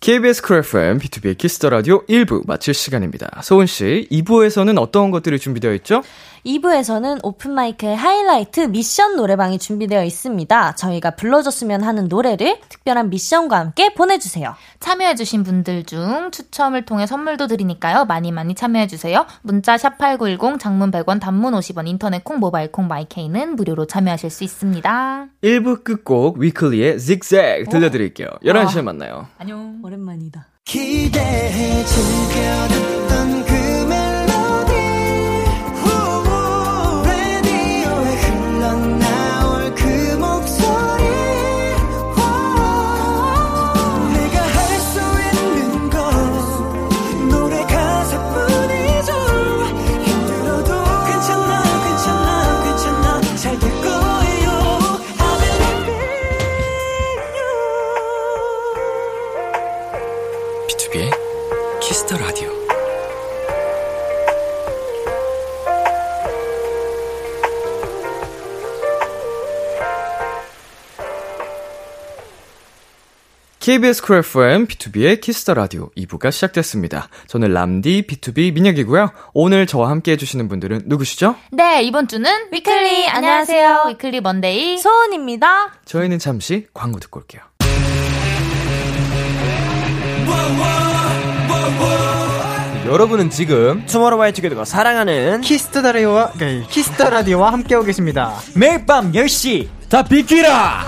KBS Cool FM, B2B의 Kiss the Radio 1부 마칠 시간입니다. 소은 씨, 2부에서는 어떤 것들이 준비되어 있죠? 2부에서는 open mic의 하이라이트 미션 노래방이 준비되어 있습니다. 저희가 불러줬으면 하는 노래를 특별한 미션과 함께 보내주세요. 참여해주신 분들 중 추첨을 통해 선물도 드리니까요. 많이 많이 참여해주세요. 문자 샵8910, 장문 100원, 단문 50원, 인터넷 콩, 모바일 콩, 마이케이는 무료로 참여하실 수 있습니다. 1부 끝곡 위클리의 zigzag 들려드릴게요. 11시에 만나요. 안녕. 오랜만이다. 기대해 즐겨듣던 KBS Cool FM, B2B의 Kiss the Radio 2부가 시작됐습니다. 저는 람디, B2B 민혁이고요. 오늘 저와 함께 해주시는 분들은 누구시죠? 네, 이번 주는 위클리. 안녕하세요. 위클리 먼데이. 소은입니다. 저희는 잠시 광고 듣고 올게요. 여러분은 지금 투모로우바이투게더가 사랑하는 Kiss the Radio와 네, Kiss the Radio와 함께하고 계십니다. 매일 밤 10시 다 비키라.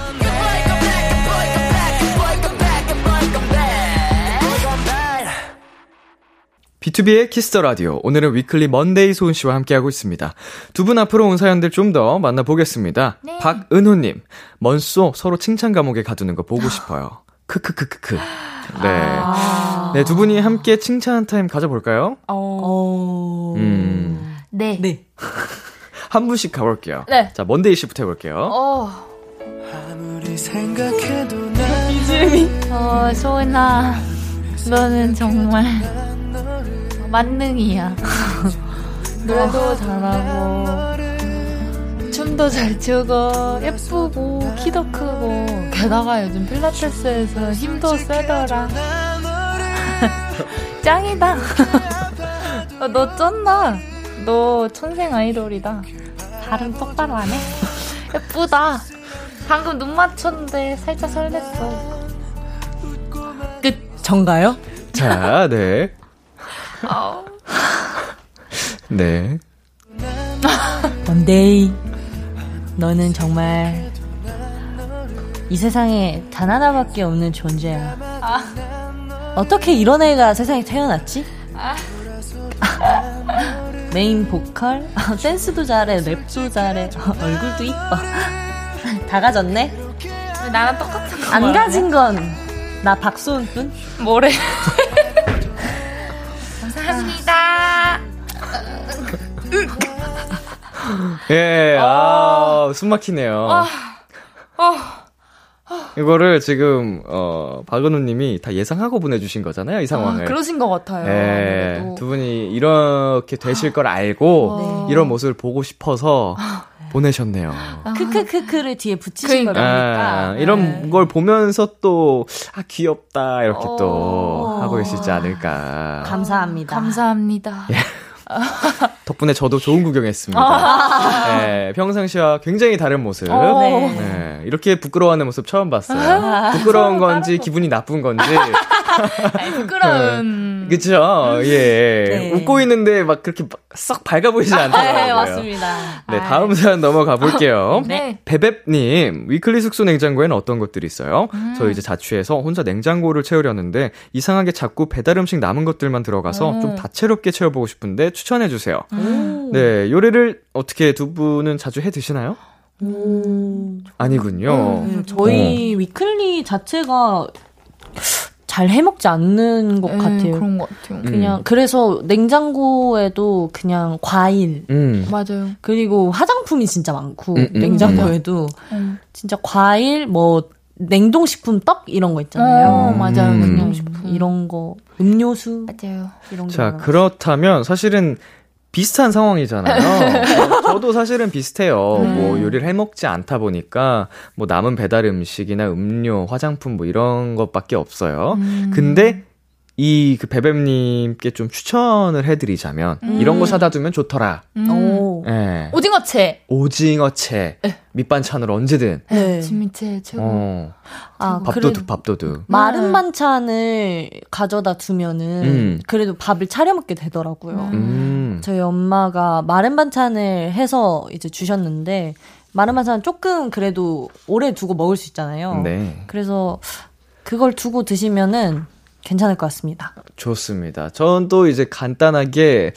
B2B의 Kiss the Radio. 오늘은 위클리 먼데이 소은 씨와 함께하고 있습니다. 두 분 앞으로 온 사연들 좀 더 만나보겠습니다. 네. 박은호님, 먼쏘 서로 칭찬 감옥에 가두는 거 보고 싶어요. 크크크크크. 네. 아. 네, 두 분이 함께 칭찬 타임 가져볼까요? 어... 음, 네. 네. [LAUGHS] 한 분씩 가볼게요. 네. 자, 먼데이 씨부터 해볼게요. 어, 아무리 생각해도 난 어, 소은아. 너는 정말 만능이야. [LAUGHS] 노래도 잘하고, 춤도 잘 추고, 예쁘고, 키도 크고, 게다가 요즘 필라테스에서 힘도 세더라. [LAUGHS] 짱이다. [LAUGHS] 어, 너 쩐다. 너 천생 아이돌이다. 발음 똑바로 안 해? 예쁘다. 방금 눈 맞췄는데 살짝 설렜어. 전가요? 자, 네. 어. [LAUGHS] 네. 먼데이. 너는 정말 이 세상에 단 하나밖에 없는 존재야. 어떻게 이런 애가 세상에 태어났지? [LAUGHS] 메인 보컬, [LAUGHS] 댄스도 잘해, 랩도 잘해, 얼굴도 이뻐. 다 가졌네? 나랑 똑같은 거 안. 가진 건 나 박소은뿐? 뭐래? 감사합니다. 예, 아, 숨 막히네요. 이거를 지금, 어, 박은우 님이 다 예상하고 보내주신 거잖아요, 이 아, 상황을. 그러신 것 같아요. 예. 두 분이 이렇게 되실 걸 알고, 이런 모습을 보고 싶어서 보내셨네요. 크크크크를 뒤에 붙이신 걸 아, 보니까. 이런 걸 보면서 또, 아, 귀엽다, 이렇게 또 어. 하고 계시지 않을까. 감사합니다. 감사합니다. [LAUGHS] 덕분에 저도 좋은 구경했습니다. 예, 평상시와 굉장히 다른 모습. 어. 네. 네, 이렇게 부끄러워하는 모습 처음 봤어요. 부끄러운 건지 기분이 나쁜 건지. [LAUGHS] 아니, 부끄러운. 그쵸? 예. 네. 웃고 있는데 막 그렇게 막썩 밝아 보이지 않더라고요. 네, 맞습니다. 네, 다음 사연 넘어가 볼게요. [LAUGHS] 네. 베베님, 위클리 숙소 냉장고에는 어떤 것들이 있어요? 음. 저 이제 자취해서 혼자 냉장고를 채우려는데 이상하게 자꾸 배달 음식 남은 것들만 들어가서 음. 좀 다채롭게 채워보고 싶은데 추천해주세요. 오. 네, 요리를 어떻게 두 분은 자주 해 드시나요? 아니군요. 네, 저희 위클리 자체가 잘 해먹지 않는 것 음, 같아요. 그런 것 같아요. 그냥 그래서 냉장고에도 그냥 과일 음. 맞아요. 그리고 화장품이 진짜 많고 음, 음, 냉장고에도 음. 진짜 과일 뭐 냉동식품 떡 이런 거 있잖아요. 어, 맞아요. 음. 그냥 냉동식품. 이런 거 음료수 맞아요. 이런 거. 자, 그렇다면 사실은 비슷한 상황이잖아요. [LAUGHS] 저도 사실은 비슷해요. 음. 뭐 요리를 해 먹지 않다 보니까 뭐 남은 배달 음식이나 음료, 화장품 뭐 이런 것밖에 없어요. 음. 근데 이 그 베베님께 좀 추천을 해드리자면 음. 이런 거 사다 두면 좋더라. 음. 오. 예. 오징어채. 오징어채 밑반찬으로 언제든. 네. 진미채 최고. 어. 아, 밥도둑 밥도둑. 마른 음. 반찬을 가져다 두면은 음. 그래도 밥을 차려 먹게 되더라고요. 음. 저희 엄마가 마른 반찬을 해서 이제 주셨는데 마른 반찬 조금 그래도 오래 두고 먹을 수 있잖아요. 네. 그래서 그걸 두고 드시면은 괜찮을 것 같습니다. 좋습니다. 전 또 이제 간단하게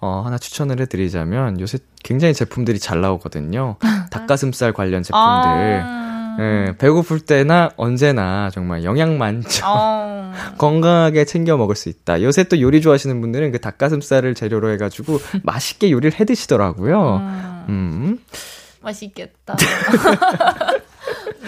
어, 하나 추천을 해드리자면 요새 굉장히 제품들이 잘 나오거든요. [LAUGHS] 닭가슴살 관련 제품들. 아. 예, 배고플 때나 언제나 정말 영양 만점 어. [LAUGHS] 건강하게 챙겨 먹을 수 있다. 요새 또 요리 좋아하시는 분들은 그 닭가슴살을 재료로 해가지고 [LAUGHS] 맛있게 요리를 해 드시더라고요. 음, 음. 맛있겠다.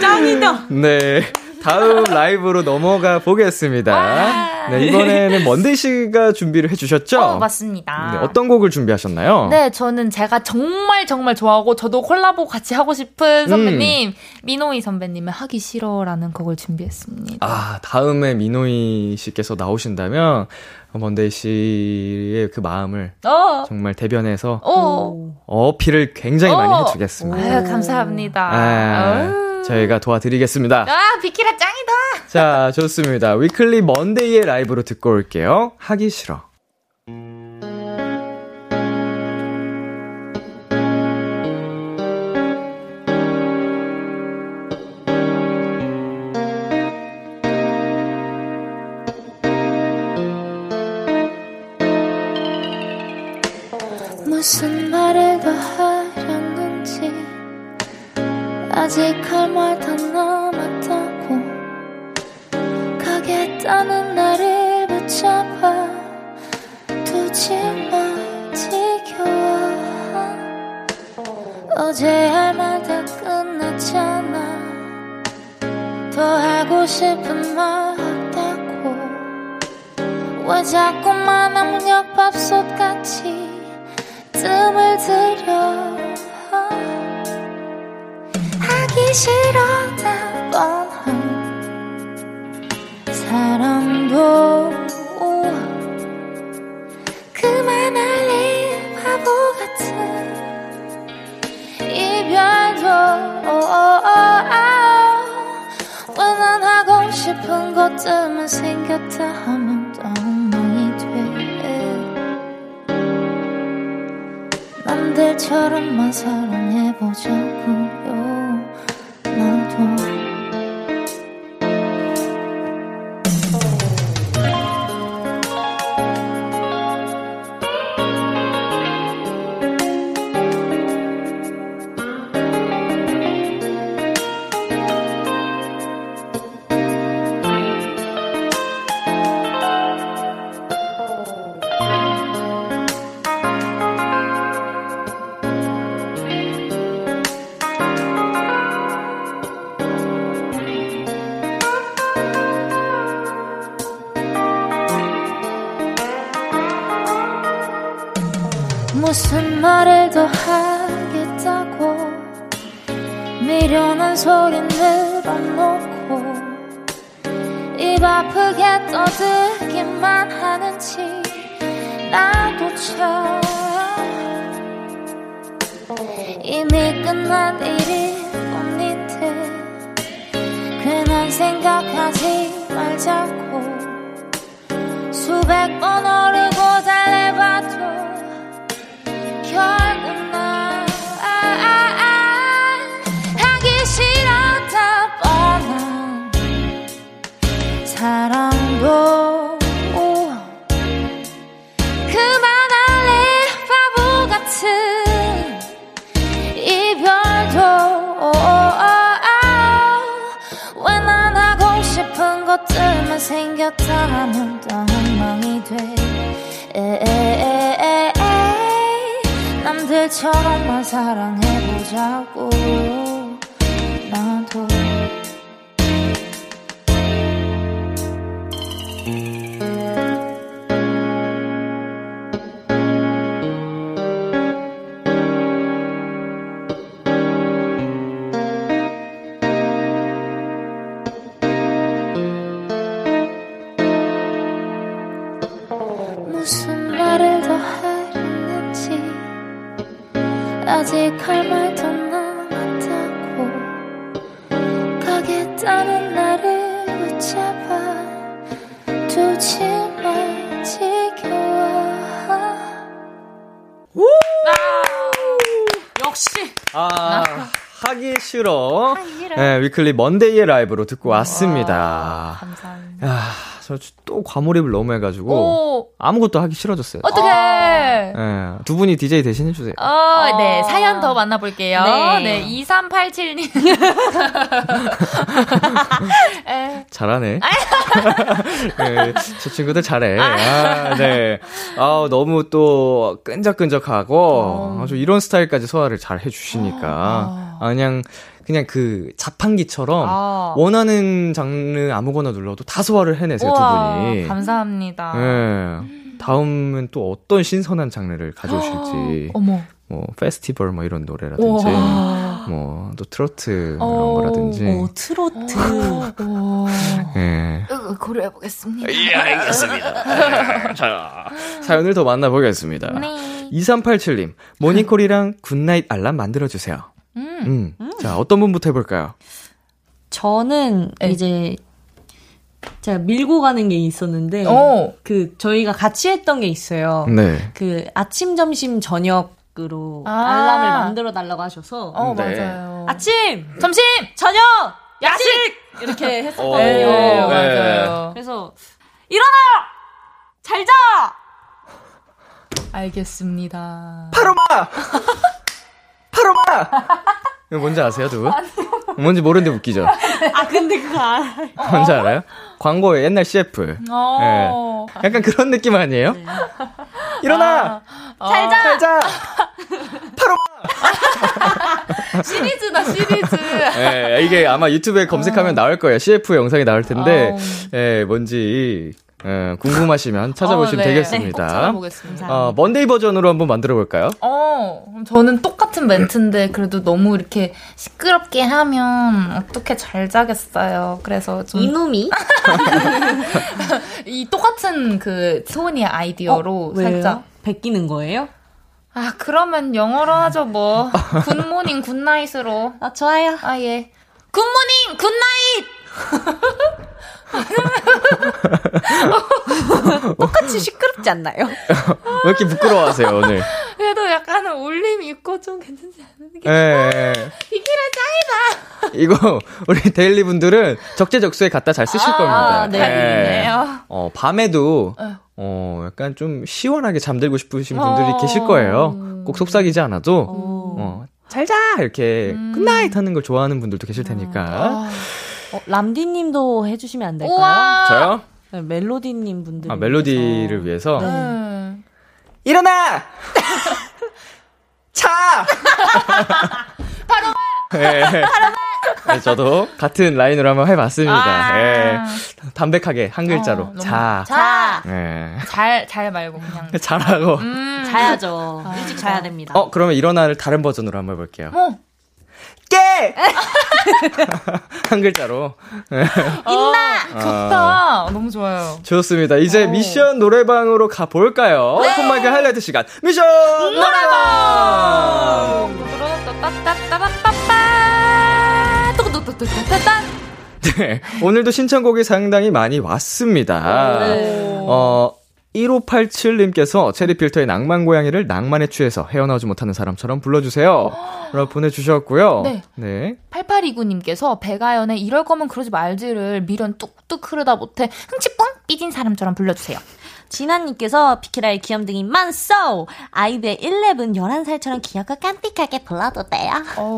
짱이다. 네. 다음 라이브로 넘어가 보겠습니다. 네, 이번에는 먼데이 씨가 준비를 해주셨죠? 어, 맞습니다. 네, 어떤 곡을 준비하셨나요? 네, 저는 제가 정말 정말 좋아하고 저도 콜라보 같이 하고 싶은 선배님 미노이 선배님의 하기 싫어라는 곡을 준비했습니다. 아, 다음에 미노이 씨께서 나오신다면 먼데이 씨의 그 마음을 어, 정말 대변해서 어, 어필을 굉장히 많이 어. 해주겠습니다. 아유, 감사합니다. 아. 저희가 도와드리겠습니다. 아, 비키라 짱이다. 자, 좋습니다. 위클리 먼데이의 라이브로 듣고 올게요. 하기 싫어. 아직 할말더 남았다고. 가겠다는 나를 붙잡아 두지 마 지겨워 어제 할 말 다 끝났잖아. 더 하고 싶은 말 없다고. 왜 자꾸만 압력 밥솥 같이 뜸을 들여 하기 싫어다 뻔한 사랑도 그만할래 바보 같은 이별도 왜난 하고 싶은 것들만 생겼다 하면 또 엉망이 돼. 남들처럼만 사랑해보자고요 위클리 먼데이의 라이브로 듣고 왔습니다. 감사합니다. 야, 저또 과몰입을 너무 해가지고 오. 아무것도 하기 싫어졌어요. 어떡해. 예, 두 분이 DJ 대신 해주세요. 어, 네. 사연 더 만나볼게요. 네. 네. 2387님. [LAUGHS] 에, 잘하네. 네, 저 친구들 잘해. 아, 네. 아, 너무 또 끈적끈적하고 아주 이런 스타일까지 소화를 잘 해주시니까 아, 그냥 그냥 그 자판기처럼 아. 원하는 장르 아무거나 눌러도 다 소화를 해내세요 우와, 두 분이. 감사합니다. 예. 다음은 또 어떤 신선한 장르를 가져오실지. [GASPS] 어머. 뭐 페스티벌 뭐 이런 노래라든지 우와. 뭐또 트로트 이런 어. 거라든지. 오, 트로트. 오. 예. 으, 고려해 보겠습니다. 예, 알겠습니다. 자, 사연을 더 만나보겠습니다. 네. 2387님, 모닝콜이랑 good night 알람 만들어 주세요. 음. 음. 자, 어떤 분부터 해볼까요? 저는 네. 이제 제가 밀고 가는 게 있었는데 어. 그 저희가 같이 했던 게 있어요. 네. 그 아침, 점심, 저녁 으로 아. 알람을 만들어 달라고 하셔서 어, 네. 맞아요. 아침, 점심! 저녁, 야식! 이렇게 했었거든요. 네, 어, 맞아요. 그래서 일어나! 잘 자! 알겠습니다. 파로마! [LAUGHS] 이거 뭔지 아세요, 두 분? [LAUGHS] 뭔지 모르는데 웃기죠? 아 근데 그거. 뭔지 알아요? 광고의 옛날 CF. 어. 약간 그런 느낌 아니에요? 일어나! 잘 자! 잘 자! [LAUGHS] 시리즈다, 시리즈. 예, 이게 아마 유튜브에 검색하면 나올 거예요. CF 영상이 나올 텐데, 어. 예, 뭔지, 예, 궁금하시면 [LAUGHS] 찾아보시면 어, 네. 되겠습니다. 네, 꼭 찾아보겠습니다. 어, 먼데이 버전으로 한번 만들어 볼까요? 어, 저는 똑같은 멘트인데 그래도 너무 이렇게 시끄럽게 하면 어떻게 잘 자겠어요. 그래서 좀 이놈이 [LAUGHS] 이 똑같은 그 소은이의 아이디어로 살짝 베끼는 거예요? 아 그러면 영어로 하죠 뭐 [LAUGHS] good morning good night으로 아 좋아요. 아 예 good morning good night [LAUGHS] 똑같이 시끄럽지 않나요? 왜 이렇게 부끄러워하세요, 오늘? 그래도 약간은 울림이 있고 좀 괜찮지 않은 게 예, 예. 비키라 짱이다 이거, 우리 데일리 분들은 적재적소에 갖다 잘 쓰실 겁니다. 네. 예. 다행이네요 어, 밤에도, 어. 어, 약간 좀 시원하게 잠들고 싶으신 분들이 어. 계실 거예요. 꼭 속삭이지 않아도, 어. 어, 잘 자! 이렇게, 음. good night 하는 걸 좋아하는 분들도 계실 테니까. 아, 어, 람디님도 해주시면 안 될까요? 우와 저요? 네, 멜로디님 분들. 아, 멜로디를 위해서. 네. 음. 일어나! [LAUGHS] 차! [LAUGHS] 바로! 네. 네, 저도 같은 라인으로 한번 해봤습니다. 아. 예. 담백하게 한 글자로. 어, 자. 자. 예. 잘, 잘 말고 그냥. [LAUGHS] 잘하고. 음. 자야죠. 일찍 자야 됩니다. 어, 그러면 일어나를 다른 버전으로 한번 해볼게요. 어. 깨! [LAUGHS] 한 글자로. 있나? 좋다. 너무 좋아요. 좋습니다. 이제 오. 미션 노래방으로 가볼까요? 오픈마이크 하이라이트 시간. 미션 노래방! 따따따따따따따. 또또또또따따. 네. 오늘도 신청곡이 상당히 많이 왔습니다. 어, 1587님께서 체리 필터의 낭만 고양이를 낭만에 취해서 헤어나오지 못하는 사람처럼 불러주세요. [GASPS] 라고 보내주셨고요. 네. 네. 8829님께서 백아연의 이럴 거면 그러지 말지를 미련 뚝뚝 흐르다 못해 흥치뿡 삐진 사람처럼 불러주세요. 진아님께서 비키라의 귀염둥이 먼쏘 아이브의 11 11살처럼 귀엽고 깜찍하게 불러도 돼요.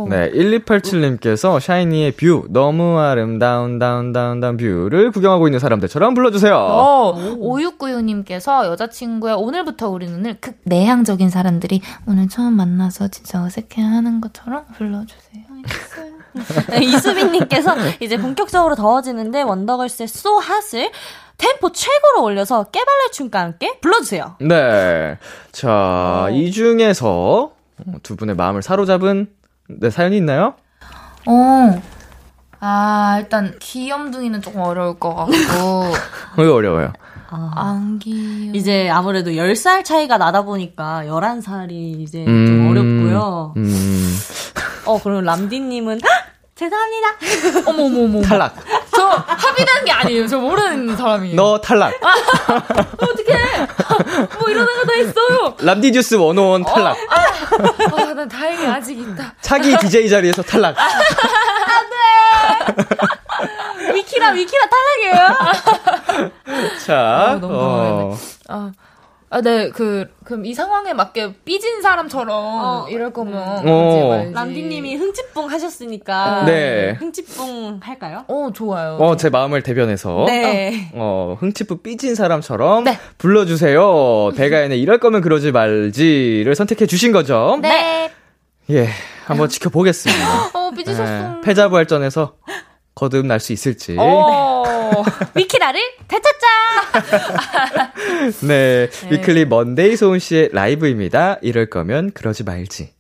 네, 1287님께서 샤이니의 View, 너무 아름다운, 다운, 다운, 다운 view를 구경하고 있는 사람들처럼 불러주세요. 어, 5696님께서 여자친구의 오늘부터 우리는을 극 내향적인 사람들이 오늘 처음 만나서 진짜 어색해 하는 것처럼 불러주세요. [LAUGHS] 이수빈님께서 이제 본격적으로 더워지는데 원더걸스의 So Hot을 템포 최고로 올려서 깨발레 춤과 함께 불러주세요. 네. 자, 이 중에서 두 분의 마음을 사로잡은 네, 사연이 있나요? 어. 아, 일단 귀염둥이는 조금 어려울 것 같고 [LAUGHS] 왜 어려워요? 안귀 이제 아무래도 10살 차이가 나다 보니까 11살이 이제 좀 음. 어렵고요. 있고요. 음, 어, 그럼 람디님은 헉! 죄송합니다. [LAUGHS] 어머머머. 탈락. 저 합의된 게 아니에요. 저 모르는 사람이에요. 너 탈락. 어떡해. 뭐 이러는 거다 있어요. 람디듀스 101 탈락. 아, 난 다행히 아직 있다. 차기 DJ 자리에서 탈락. 위키라, 위키라 탈락이에요. 자, 아, 너무 어, 아, 아, 네, 그, 그럼 이 상황에 맞게 삐진 사람처럼 어. 이럴 거면. 어. 그러지 말지. 람디님이 흥찌뿡 하셨으니까. 네. 흥찌뿡 할까요? 어, 좋아요. 어, 제 마음을 대변해서. 네. 어, 흥치프 삐진 사람처럼 네. 불러주세요. 배가연의 이럴 거면 그러지 말지를 선택해 주신 거죠. 네. 예, 한번 지켜보겠습니다. 어, 삐지셨어. 예, 패자부활전에서 거듭 날 수 있을지. 어. 위키라를 되찾자! [LAUGHS] 네, 위클리 먼데이 소은 씨의 라이브입니다. 이럴 거면 그러지 말지.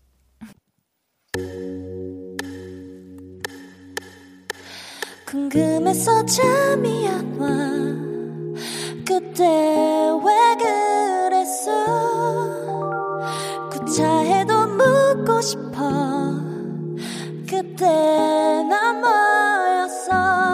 궁금해서 잠이 안 와. 그때 왜 그랬어? 구차해도 묻고 싶어. 그때 난 뭐였어?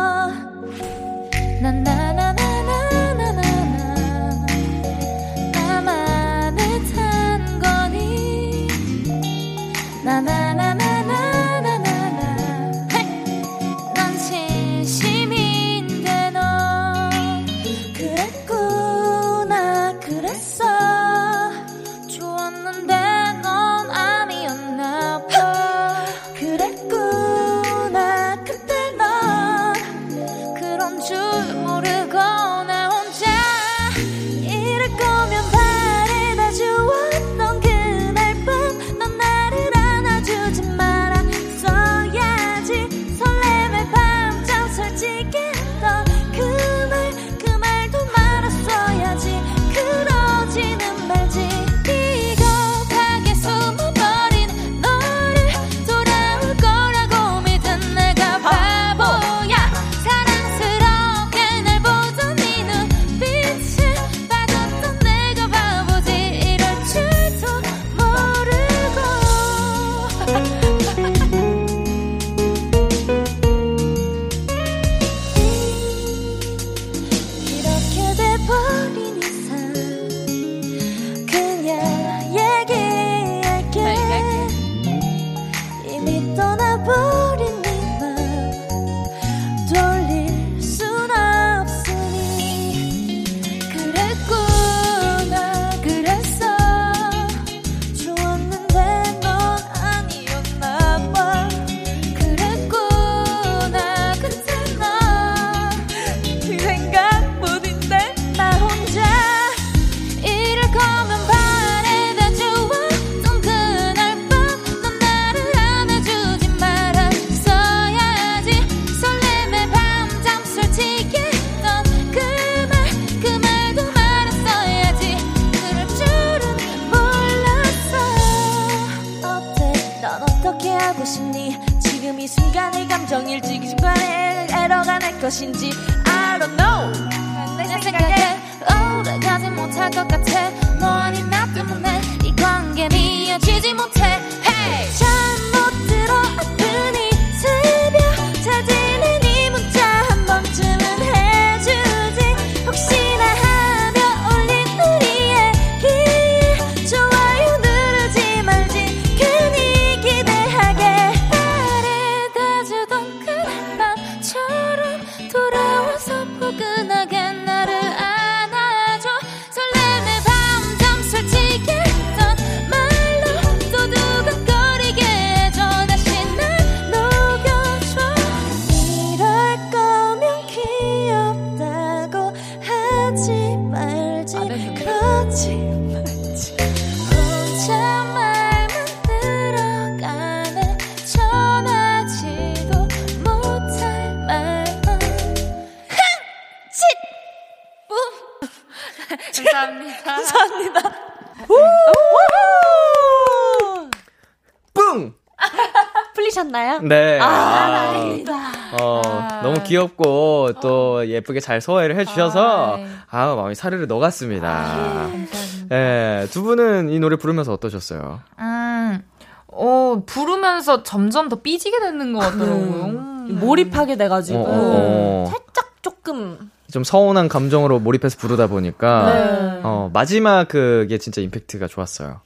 귀엽고 또 예쁘게 잘 소화를 해주셔서 아, 네. 아, 마음이 사르르 녹았습니다. 감사합니다. 예, 두 분은 이 노래 부르면서 어떠셨어요? 음, 어, 부르면서 점점 더 삐지게 되는 것 같더라고요. 음, 몰입하게 돼가지고 어, 어, 어. 살짝 조금 좀 서운한 감정으로 몰입해서 부르다 보니까 네. 어, 마지막 그게 진짜 임팩트가 좋았어요.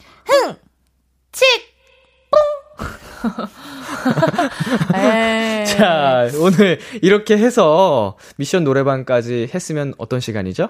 칙 에이. [LAUGHS] [LAUGHS] 자, 오늘 이렇게 해서 미션 노래방까지 했으면 어떤 시간이죠?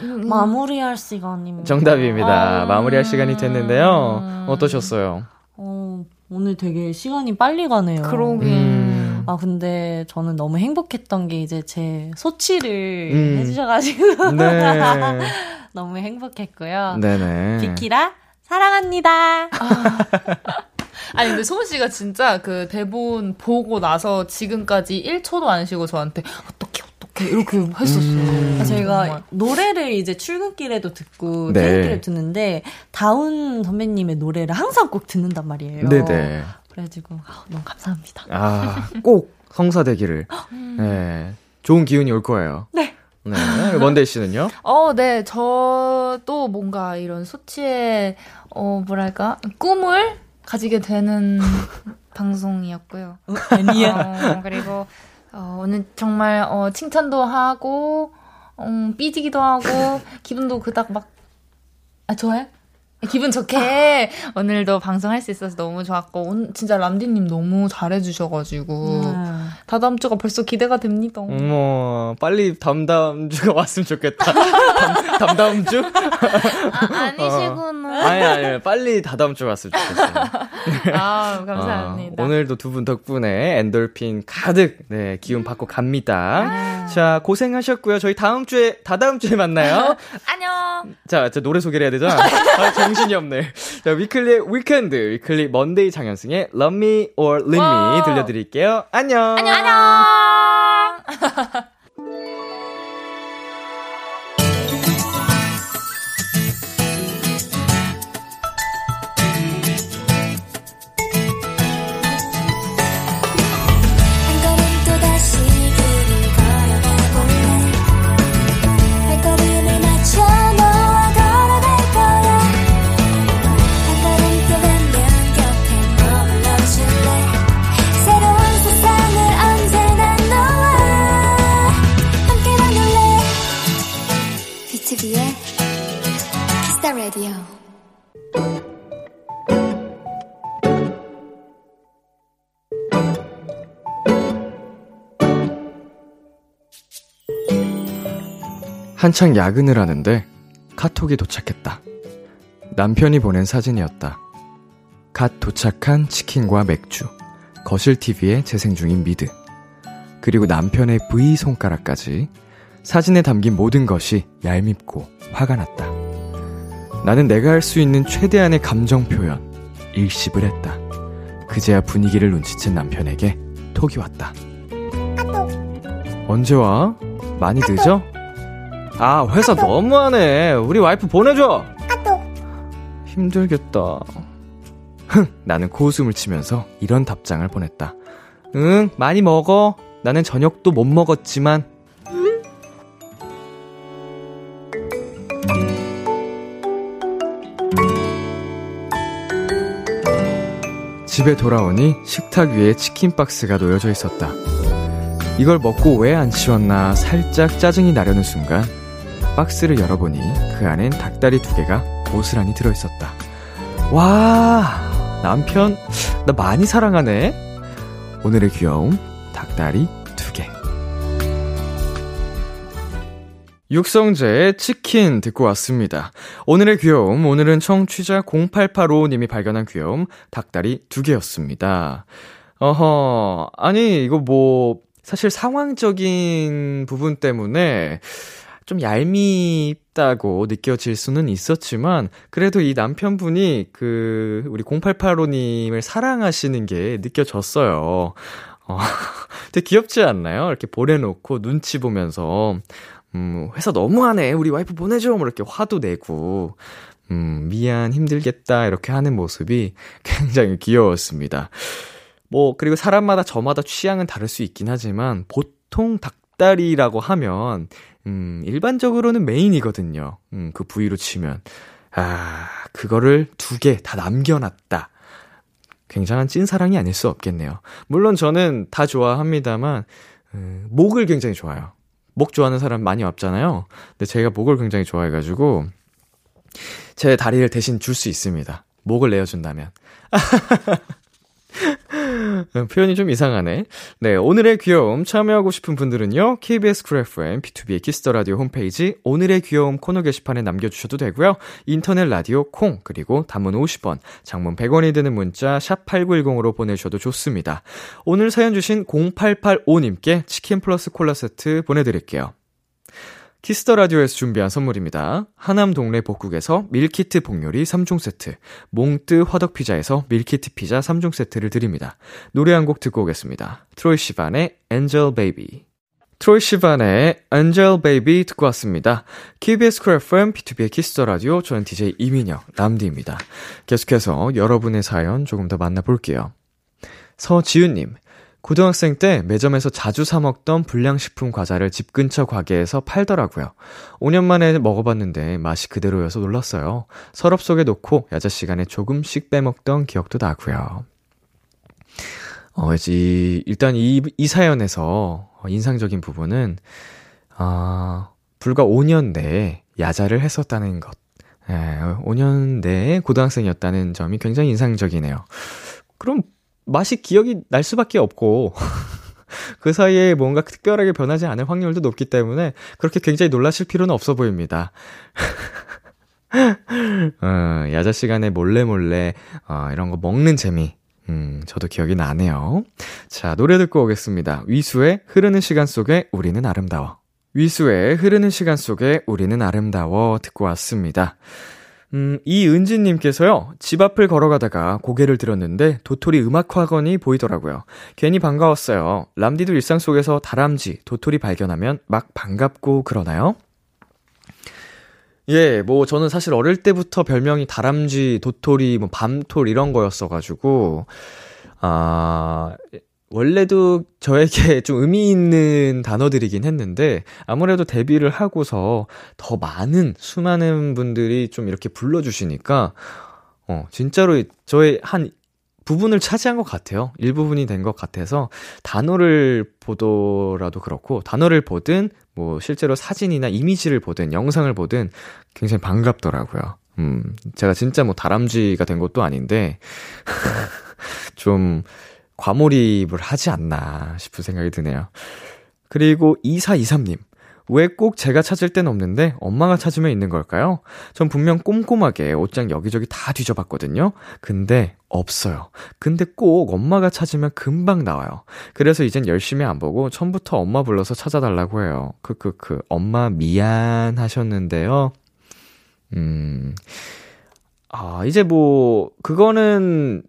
마무리할 시간입니다. 정답입니다. 아. 마무리할 시간이 됐는데요. 어떠셨어요? 어, 오늘 되게 시간이 빨리 가네요. 그러게. 음, 아 근데 저는 너무 행복했던 게 이제 제 소치를 음. 해주셔가지고 [LAUGHS] 네. [LAUGHS] 너무 행복했고요. 네네. 비키라 사랑합니다. 아 니 근데 소은 씨가 진짜 그 대본 보고 나서 지금까지 1초도 안 쉬고 저한테 어떻게 어떻게 이렇게 했었어요. 음. 아, 저희가 정말. 노래를 이제 출근길에도 듣고 네. 퇴근길에 듣는데 다운 선배님의 노래를 항상 꼭 듣는단 말이에요. 네네. 그래가지고 아, 너무 감사합니다. 아, 꼭 성사되기를. 네. 좋은 기운이 올 거예요. 네. 네. 먼데이 씨는요? [LAUGHS] 어, 네. 저도 뭔가 이런 소치의 어 뭐랄까 꿈을 가지게 되는 [LAUGHS] 방송이었고요. 아니야. 어, 그리고 어, 오늘 정말 어, 칭찬도 하고 음, 삐지기도 하고 기분도 그닥 막 아, 좋아요? 기분 좋게 [LAUGHS] 오늘도 방송할 수 있어서 너무 좋았고 오늘 진짜 람디님 너무 잘해주셔가지고 음. 다다음 주가 벌써 기대가 됩니다. 어머, 빨리 다음 다음 주가 왔으면 좋겠다. [LAUGHS] 다음, 다음 주? 아, 아니시구나. 아니, 아니, 빨리 다다음 주 왔으면 좋겠어요. [LAUGHS] 아 감사합니다. 어, 오늘도 두 분 덕분에 엔돌핀 가득, 네, 기운 받고 갑니다. 자, 고생하셨고요. 저희 다음 주에, 다다음 주에 만나요. 안녕. 자, 저 노래 소개를 해야 되잖아. 아, 정신이 없네. 자, 위클리, weekend, 위클리 먼데이 장현승의 Love Me or Leave Me. 들려드릴게요. 안녕. 안녕. 안녕. [LAUGHS] the Radio 한창 야근을 하는데 카톡이 도착했다. 남편이 보낸 사진이었다. 갓 도착한 치킨과 맥주, 거실 TV에 재생 중인 미드, 그리고 남편의 V 손가락까지 사진에 담긴 모든 것이 얄밉고 화가 났다. 나는 내가 할 수 있는 최대한의 감정 표현, 일십을 했다. 그제야 분위기를 눈치챈 남편에게 톡이 왔다. 언제 와? 많이 늦어? 아, 회사 너무하네. 우리 와이프 보내줘. 힘들겠다. 흥, 나는 고웃음을 치면서 이런 답장을 보냈다. 응, 많이 먹어. 나는 저녁도 못 먹었지만. 집에 돌아오니 식탁 위에 치킨 박스가 놓여져 있었다. 이걸 먹고 왜 안 치웠나 살짝 짜증이 나려는 순간 박스를 열어보니 그 안엔 닭다리 두 개가 고스란히 들어있었다. 와, 남편, 나 많이 사랑하네? 오늘의 귀여움, 닭다리 두 개. 육성재의 치킨 듣고 왔습니다. 오늘의 귀여움, 오늘은 청취자 0885님이 발견한 귀여움, 닭다리 두 개였습니다. 어허, 아니, 이거 뭐, 사실 상황적인 부분 때문에 좀 얄밉다고 느껴질 수는 있었지만, 그래도 이 남편분이 그, 우리 0885님을 사랑하시는 게 느껴졌어요. 어, [LAUGHS] 되게 귀엽지 않나요? 이렇게 보내놓고 눈치 보면서, 음, 회사 너무하네. 우리 와이프 보내줘. 뭐 이렇게 화도 내고, 음, 미안, 힘들겠다. 이렇게 하는 모습이 굉장히 귀여웠습니다. 뭐, 그리고 사람마다 저마다 취향은 다를 수 있긴 하지만, 보통 닭다리라고 하면, 음, 일반적으로는 메인이거든요. 음, 그 부위로 치면. 아, 그거를 두 개 다 남겨놨다. 굉장한 찐사랑이 아닐 수 없겠네요. 물론 저는 다 좋아합니다만, 음, 목을 굉장히 좋아해요. 목 좋아하는 사람 많이 없잖아요. 근데 제가 목을 굉장히 좋아해가지고, 제 다리를 대신 줄 수 있습니다. 목을 내어준다면. [LAUGHS] [LAUGHS] 표현이 좀 이상하네. 네, 오늘의 귀여움 참여하고 싶은 분들은요. KBS Cool FM, 비투비의 Kiss the Radio 홈페이지 오늘의 귀여움 코너 게시판에 남겨 주셔도 되고요. 인터넷 라디오 콩 그리고 단문 50원, 장문 100원이 드는 문자 샵 #8910으로 보내 주셔도 좋습니다. 오늘 사연 주신 0885님께 치킨 플러스 콜라 세트 보내 드릴게요. Kiss the Radio에서 준비한 선물입니다. 하남 동네 복국에서 밀키트 복요리 3종 세트, 몽뜨 화덕 피자에서 밀키트 피자 3종 세트를 드립니다. 노래 한 곡 듣고 오겠습니다. 트로이 시반의 Angel Baby. 트로이 시반의 Angel Baby 듣고 왔습니다. KBS Cool FM, 비투비의 Kiss the Radio, 저는 DJ 이민혁, 남디입니다. 계속해서 여러분의 사연 조금 더 만나볼게요. 서지윤님, 고등학생 때 매점에서 자주 사 먹던 불량식품 과자를 집 근처 가게에서 팔더라고요. 5년 만에 먹어봤는데 맛이 그대로여서 놀랐어요. 서랍 속에 놓고 야자 시간에 조금씩 빼먹던 기억도 나고요. 어, 이, 일단 이, 이 사연에서 인상적인 부분은, 아, 불과 5년 내에 야자를 했었다는 것. 예, 5년 내에 고등학생이었다는 점이 굉장히 인상적이네요. 그럼 맛이 기억이 날 수밖에 없고, [LAUGHS] 그 사이에 뭔가 특별하게 변하지 않을 확률도 높기 때문에 그렇게 굉장히 놀라실 필요는 없어 보입니다. [LAUGHS] 어, 야자 시간에 몰래 몰래 어, 이런 거 먹는 재미. 음, 저도 기억이 나네요. 자, 노래 듣고 오겠습니다. 위수의 흐르는 시간 속에 우리는 아름다워. 위수의 흐르는 시간 속에 우리는 아름다워 듣고 왔습니다. 음, 이은지님께서요, 집 앞을 걸어가다가 고개를 들었는데 도토리 음악학원이 보이더라고요. 괜히 반가웠어요. 람디도 일상 속에서 다람쥐, 도토리 발견하면 막 반갑고 그러나요? 예, 뭐 저는 사실 어릴 때부터 별명이 다람쥐, 도토리, 뭐 밤톨 이런 거였어가지고, 아, 원래도 저에게 [LAUGHS] 좀 의미 있는 단어들이긴 했는데, 아무래도 데뷔를 하고서 더 많은, 수많은 분들이 좀 이렇게 불러주시니까, 어, 진짜로 저의 한 부분을 차지한 것 같아요. 일부분이 된 것 같아서, 단어를 보더라도 그렇고, 단어를 보든, 뭐, 실제로 사진이나 이미지를 보든, 영상을 보든, 굉장히 반갑더라고요. 음, 제가 진짜 뭐 다람쥐가 된 것도 아닌데, [LAUGHS] 좀, 과몰입을 하지 않나 싶은 생각이 드네요. 그리고 2423님. 왜 꼭 제가 찾을 땐 없는데 엄마가 찾으면 있는 걸까요? 전 분명 꼼꼼하게 옷장 여기저기 다 뒤져봤거든요. 근데 없어요. 근데 꼭 엄마가 찾으면 금방 나와요. 그래서 이젠 열심히 안 보고 처음부터 엄마 불러서 찾아달라고 해요. 크크크. 엄마 미안 하셨는데요. 음. 아, 이제 뭐, 그거는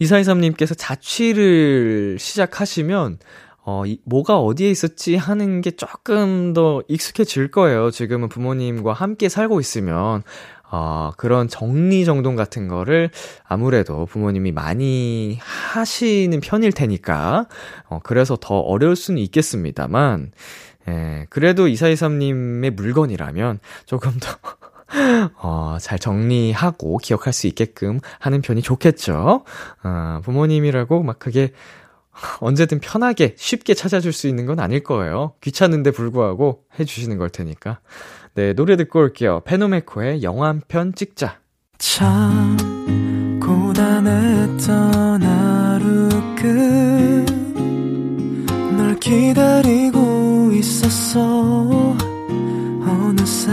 2423님께서 자취를 시작하시면, 어, 이, 뭐가 어디에 있었지 하는 게 조금 더 익숙해질 거예요. 지금은 부모님과 함께 살고 있으면, 어, 그런 정리정돈 같은 거를 아무래도 부모님이 많이 하시는 편일 테니까, 어, 그래서 더 어려울 수는 있겠습니다만, 예, 그래도 2423님의 물건이라면 조금 더 [LAUGHS] [LAUGHS] 어, 잘 정리하고 기억할 수 있게끔 하는 편이 좋겠죠. 어, 부모님이라고 막 그게 언제든 편하게 쉽게 찾아줄 수 있는 건 아닐 거예요. 귀찮은데 불구하고 해주시는 걸 테니까. 네, 노래 듣고 올게요. 페노메코의 영화 한 편 찍자. 참 고단했던 하루 끝널 기다리고 있었어 어느새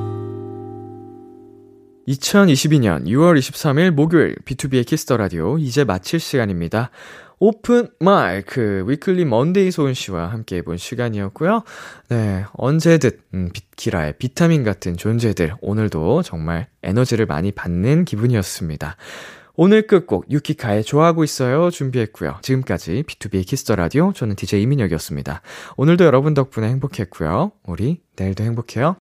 2022년 6월 23일 목요일 비투비의 Kiss the Radio 이제 마칠 시간입니다. open mic 위클리 먼데이 소은 씨와 함께 해본 시간이었고요. 네, 언제든 음, 비키라의 비타민 같은 존재들 오늘도 정말 에너지를 많이 받는 기분이었습니다. 오늘 끝곡 유키카의 좋아하고 있어요 준비했고요. 지금까지 비투비의 Kiss the Radio 저는 DJ 이민혁이었습니다. 오늘도 여러분 덕분에 행복했고요. 우리 내일도 행복해요.